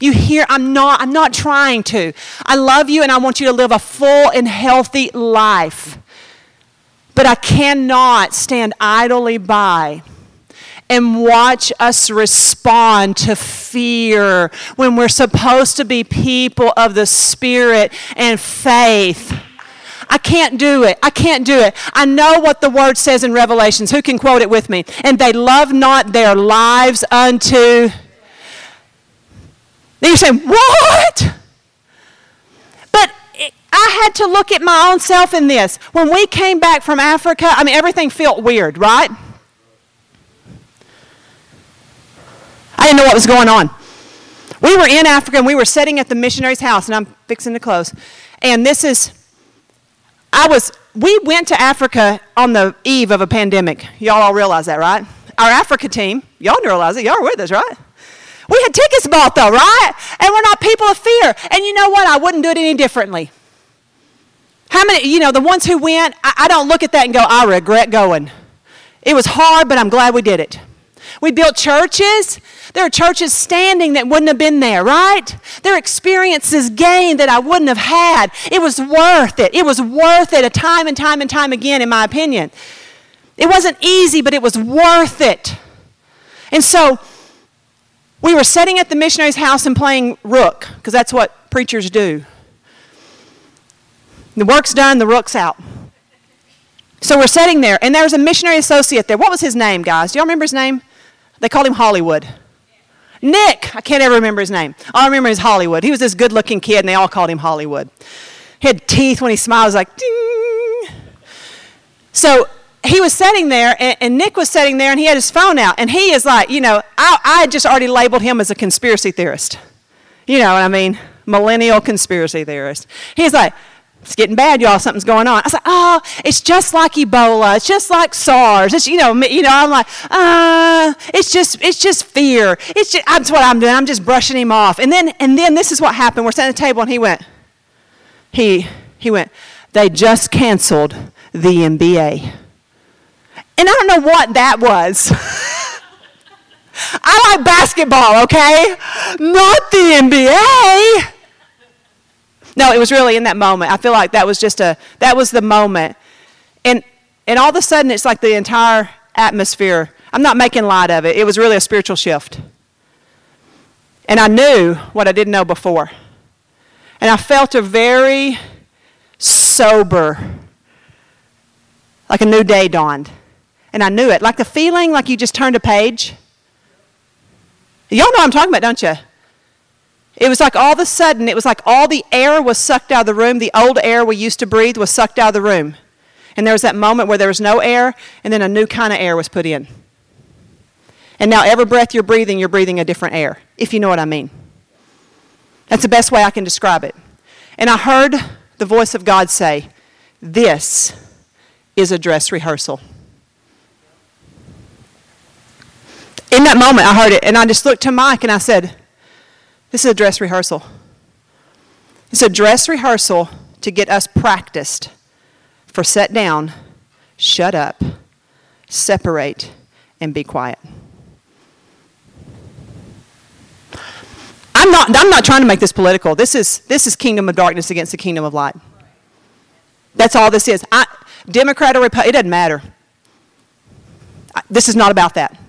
You hear, I'm not, I'm not trying to. I love you and I want you to live a full and healthy life. But I cannot stand idly by and watch us respond to fear when we're supposed to be people of the Spirit and faith. I can't do it. I can't do it. I know what the word says in Revelations. Who can quote it with me? And they love not their lives unto. Then you're saying, what? But it, I had to look at my own self in this. When we came back from Africa, I mean, everything felt weird, right? I didn't know what was going on. We were in Africa and we were sitting at the missionary's house, and I'm fixing to close. And this is, I was, we went to Africa on the eve of a pandemic. Y'all all realize that, right? Our Africa team, y'all realize it. Y'all are with us, right? We had tickets bought though, right? And we're not people of fear. And you know what? I wouldn't do it any differently. How many, you know, the ones who went, I, I don't look at that and go, I regret going. It was hard, but I'm glad we did it. We built churches. There are churches standing that wouldn't have been there, right? There are experiences gained that I wouldn't have had. It was worth it. It was worth it a time and time and time again, in my opinion. It wasn't easy, but it was worth it. And so we were sitting at the missionary's house and playing rook, because that's what preachers do. The work's done, the rook's out. So we're sitting there, and there's a missionary associate there. What was his name, guys? Do y'all remember his name? They called him Hollywood. Nick, I can't ever remember his name. All I remember is Hollywood. He was this good looking kid, and they all called him Hollywood. He had teeth when he smiled, it was like, ding. So he was sitting there, and, and, Nick was sitting there, and he had his phone out, and he is like, you know, I, I just already labeled him as a conspiracy theorist. You know what I mean? Millennial conspiracy theorist. He's like, It's getting bad, y'all. Something's going on. I was like, oh, it's just like Ebola. It's just like SARS. It's you know, you know. I'm like, uh, it's just, it's just fear. It's just, that's what I'm doing. I'm just brushing him off. And then, and then this is what happened. We're sitting at the table, and he went, he, he went. They just canceled the NBA, and I don't know what that was. (laughs) I like basketball, okay? Not the NBA. No, it was really in that moment. I feel like that was just a that was the moment. And and all of a sudden it's like the entire atmosphere. I'm not making light of it. It was really a spiritual shift. And I knew what I didn't know before. And I felt a very sober like a new day dawned. And I knew it. Like the feeling like you just turned a page. Y'all know what I'm talking about, don't you? It was like all of a sudden, it was like all the air was sucked out of the room. The old air we used to breathe was sucked out of the room. And there was that moment where there was no air, and then a new kind of air was put in. And now every breath you're breathing, you're breathing a different air, if you know what I mean. That's the best way I can describe it. And I heard the voice of God say, This is a dress rehearsal. In that moment, I heard it, and I just looked to Mike and I said, This is a dress rehearsal. It's a dress rehearsal to get us practiced for set down, shut up, separate, and be quiet. I'm not, I'm not trying to make this political. This is, this is kingdom of darkness against the kingdom of light. That's all this is. I, Democrat or Republican, it doesn't matter. I, this is not about that.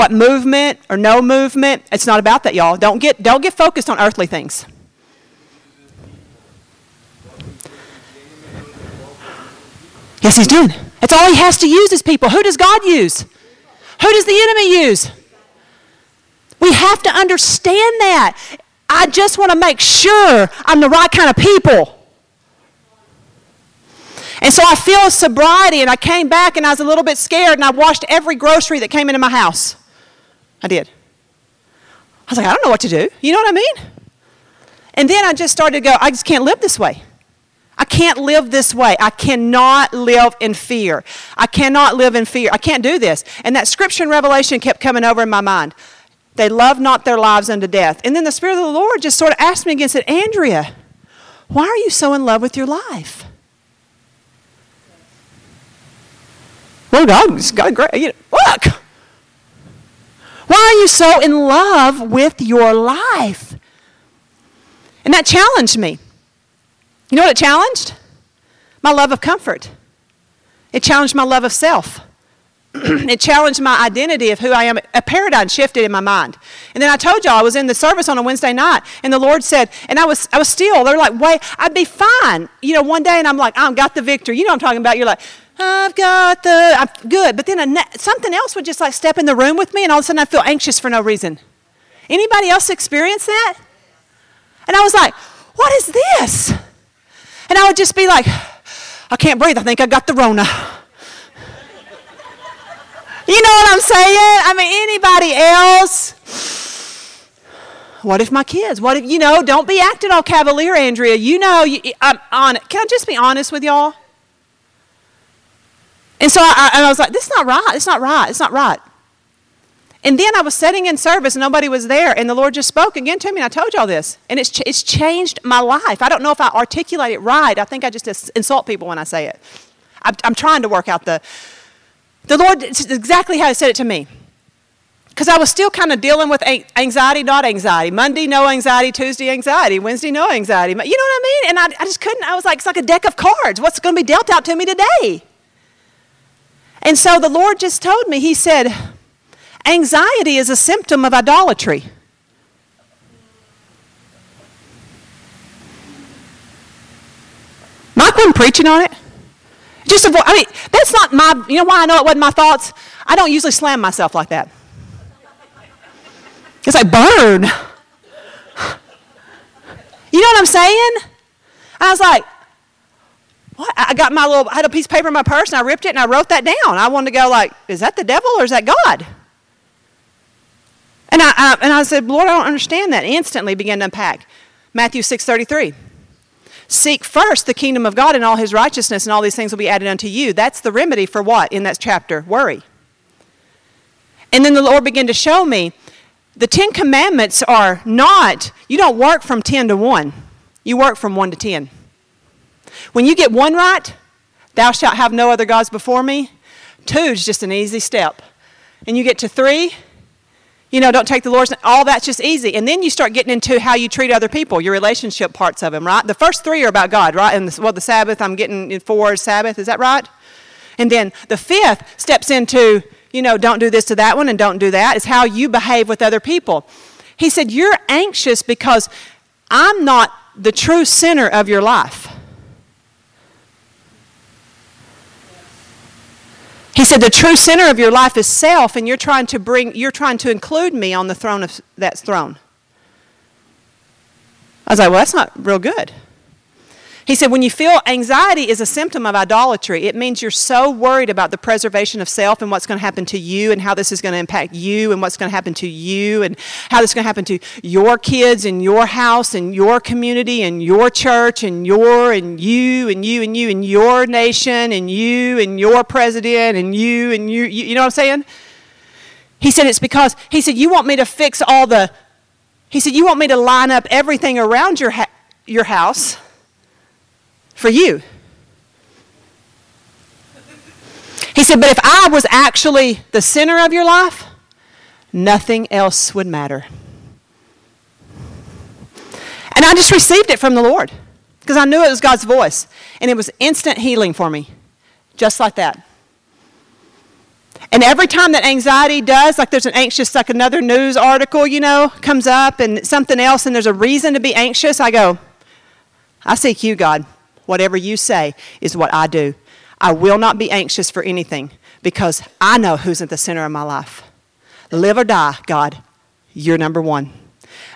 What movement or no movement, it's not about that, y'all. Don't get, don't get focused on earthly things. Yes, he's doing. That's all he has to use is people. Who does God use? Who does the enemy use? We have to understand that. I just want to make sure I'm the right kind of people. And so I feel sobriety, and I came back and I was a little bit scared, and I washed every grocery that came into my house. I did. I was like, I don't know what to do. You know what I mean? And then I just started to go, I just can't live this way. I can't live this way. I cannot live in fear. I cannot live in fear. I can't do this. And that scripture in Revelation kept coming over in my mind. They love not their lives unto death. And then the Spirit of the Lord just sort of asked me again, said, Andrea, why are you so in love with your life? Well, God's got great. You know, look. Why are you so in love with your life? And that challenged me. You know what it challenged? My love of comfort. It challenged my love of self. (clears throat) it challenged my identity of who I am. A paradigm shifted in my mind. And then I told y'all I was in the service on a Wednesday night, and the Lord said, and I was, I was still, they're like, wait, I'd be fine. You know, one day, and I'm like, I've got the victory. You know what I'm talking about? You're like, I've got the, I'm good. But then something else would just like step in the room with me, and all of a sudden I feel anxious for no reason. Anybody else experience that? And I was like, what is this? And I would just be like, I can't breathe. I think I got the Rona. (laughs) You know what I'm saying? I mean, anybody else? What if my kids? What if, you know, don't be acting all cavalier, Andrea. You know, you, I'm on it. Can I just be honest with y'all? And so I, I, I was like, this is not right. It's not right. It's not right. And then I was sitting in service and nobody was there, and the Lord just spoke again to me, and I told y'all this. And it's, ch- it's changed my life. I don't know if I articulate it right. I think I just insult people when I say it. I'm, I'm trying to work out the. The Lord, exactly how He said it to me. Because I was still kind of dealing with anxiety, not anxiety. Monday, no anxiety. Tuesday, anxiety. Wednesday, no anxiety. You know what I mean? And I, I just couldn't. I was like, it's like a deck of cards. What's going to be dealt out to me today? And so the Lord just told me, He said, Anxiety is a symptom of idolatry. Mike wasn't preaching on it. Just avoid, I mean, that's not my, you know why I know it wasn't my thoughts? I don't usually slam myself like that. It's like, burn. You know what I'm saying? I was like, what? I got my little, I had a piece of paper in my purse and I ripped it and I wrote that down. I wanted to go like, is that the devil or is that God? And I, I, and I said, Lord, I don't understand that. Instantly began to unpack. Matthew 6.33. seek first the kingdom of God and all his righteousness, and all these things will be added unto you. That's the remedy for what in that chapter? Worry. And then the Lord began to show me the Ten Commandments are not, you don't work from 10 to 1, you work from 1 to 10. When you get one right, thou shalt have no other gods before me, two is just an easy step. And you get to three, you know, don't take the Lord's all that's just easy. And then you start getting into how you treat other people, your relationship parts of them, right? The first three are about God, right? And the, well, the Sabbath, I'm getting four is Sabbath, is that right? And then the fifth steps into, you know, don't do this to that one and don't do that. Is how you behave with other people. He said, You're anxious because I'm not the true center of your life. He said, The true center of your life is self, and you're trying to bring, you're trying to include me on the throne of that throne. I was like, Well, that's not real good. He said, when you feel anxiety is a symptom of idolatry, it means you're so worried about the preservation of self and what's going to happen to you and how this is going to impact you and what's going to happen to you and how this is going to happen to your kids and your house and your community and your church and your and you and you and you and your nation and you and your president and you and you. You, you know what I'm saying? He said, it's because, he said, you want me to fix all the, he said, you want me to line up everything around your, ha- your house for you. He said, But if I was actually the center of your life, nothing else would matter. And I just received it from the Lord because I knew it was God's voice. And it was instant healing for me, just like that. And every time that anxiety does, like there's an anxious, like another news article, you know, comes up and something else, and there's a reason to be anxious, I go, I seek you, God. Whatever you say is what I do. I will not be anxious for anything because I know who's at the center of my life. Live or die, God, you're number one.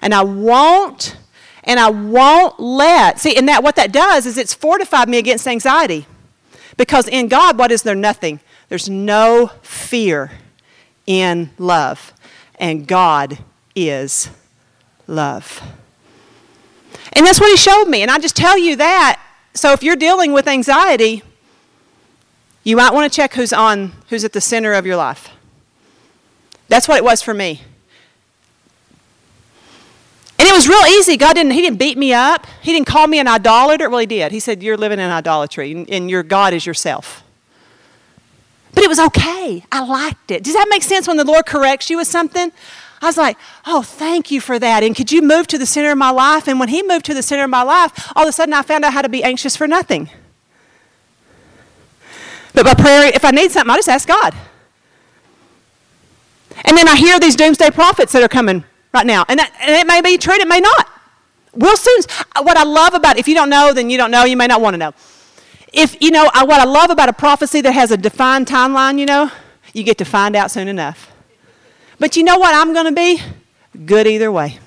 And I won't, and I won't let, see, and that what that does is it's fortified me against anxiety. Because in God, what is there? Nothing. There's no fear in love. And God is love. And that's what he showed me. And I just tell you that so if you're dealing with anxiety, you might want to check who's on, who's at the center of your life. That's what it was for me. And it was real easy. God didn't, He didn't beat me up. He didn't call me an idolater. Well, He did. He said, You're living in idolatry, and your God is yourself. But it was okay. I liked it. Does that make sense when the Lord corrects you with something? I was like, oh, thank you for that. And could you move to the center of my life? And when he moved to the center of my life, all of a sudden I found out how to be anxious for nothing. But by prayer, if I need something, I just ask God. And then I hear these doomsday prophets that are coming right now. And, that, and it may be true, it may not. We'll soon. Uh, what I love about if you don't know, then you don't know. You may not want to know. If you know I, what I love about a prophecy that has a defined timeline, you know, you get to find out soon enough. But you know what I'm going to be? Good either way.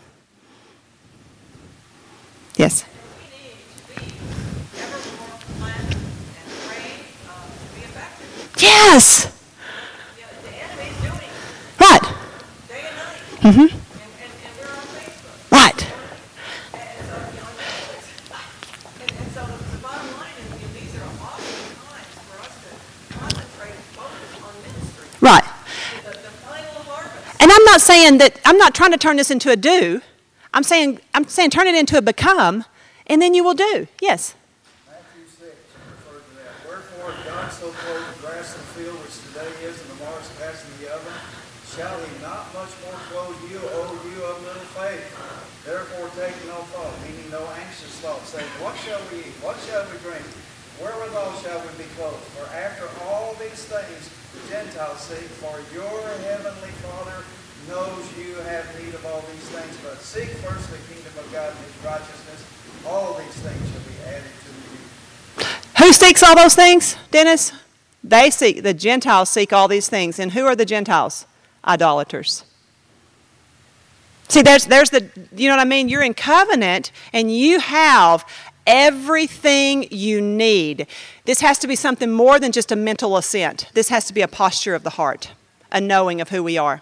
Yes. Yes. Right. Mm-hmm. Right. Right. And I'm not that, I'm not trying to turn this into a do. I'm saying, I'm saying turn it into a become, and then you will do. Yes. Matthew 6 referred to. Wherefore God so clothed the grass of the field, which today is, and tomorrow is cast in the oven, shall he not much more clothe you, O you of little faith? Therefore take no thought, meaning no anxious thought, saying, What shall we eat? What shall we drink? Wherewithal shall we be clothed? For after all these things the Gentiles seek, for your heavenly Father knows you have need of all these things. But seek first the kingdom of God and his righteousness. All these things shall be added to you. Who seeks all those things, Dennis? They seek, the Gentiles seek all these things. And who are the Gentiles? Idolaters. See, there's, there's the, you know what I mean? You're in covenant and you have everything you need. This has to be something more than just a mental assent. This has to be a posture of the heart, a knowing of who we are.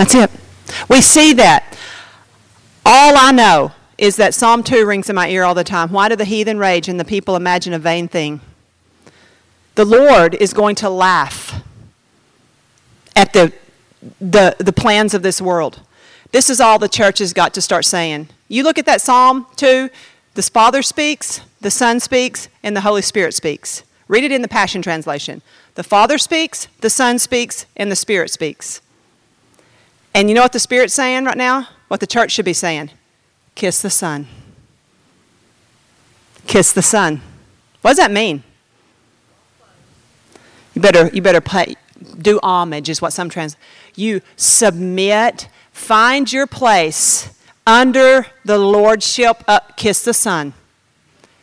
That's it. We see that. All I know is that Psalm 2 rings in my ear all the time. Why do the heathen rage and the people imagine a vain thing? The Lord is going to laugh at the, the, the plans of this world. This is all the church has got to start saying. You look at that Psalm 2, the Father speaks, the Son speaks, and the Holy Spirit speaks. Read it in the Passion Translation. The Father speaks, the Son speaks, and the Spirit speaks. And you know what the Spirit's saying right now? What the church should be saying? Kiss the Son. Kiss the Son. What does that mean? You better, you better play, do homage, is what some trans. You submit, find your place under the lordship. Uh, kiss the Son.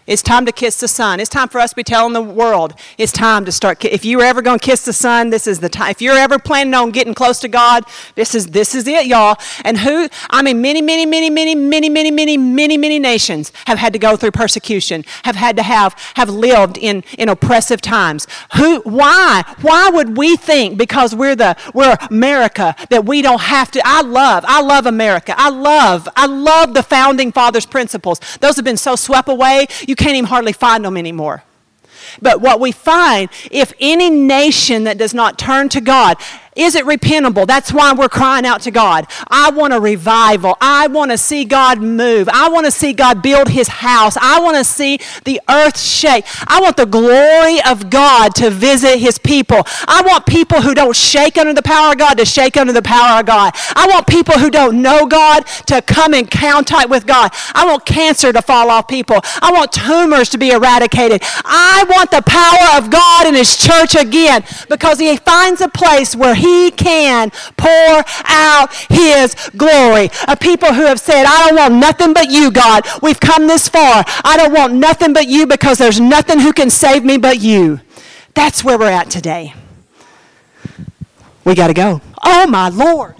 It's time to kiss the Son. It's time for us to be telling the world. It's time to start. If you're ever going to kiss the Son, this is the time. If you're ever planning on getting close to God, this is this is it, y'all. And who? I mean, many, many, many, many, many, many, many, many, many nations have had to go through persecution. Have had to have have lived in in oppressive times. Who? Why? Why would we think because we're the we're America that we don't have to? I love I love America. I love I love the founding fathers' principles. Those have been so swept away. You can't even hardly find them anymore. But what we find, if any nation that does not turn to God, is it repentable? That's why we're crying out to God. I want a revival. I want to see God move. I want to see God build his house. I want to see the earth shake. I want the glory of God to visit his people. I want people who don't shake under the power of God to shake under the power of God. I want people who don't know God to come in contact with God. I want cancer to fall off people. I want tumors to be eradicated. I want the power of God in his church again because he finds a place where he can pour out his glory. A people who have said, I don't want nothing but you, God. We've come this far. I don't want nothing but you because there's nothing who can save me but you. That's where we're at today. We got to go. Oh, my Lord.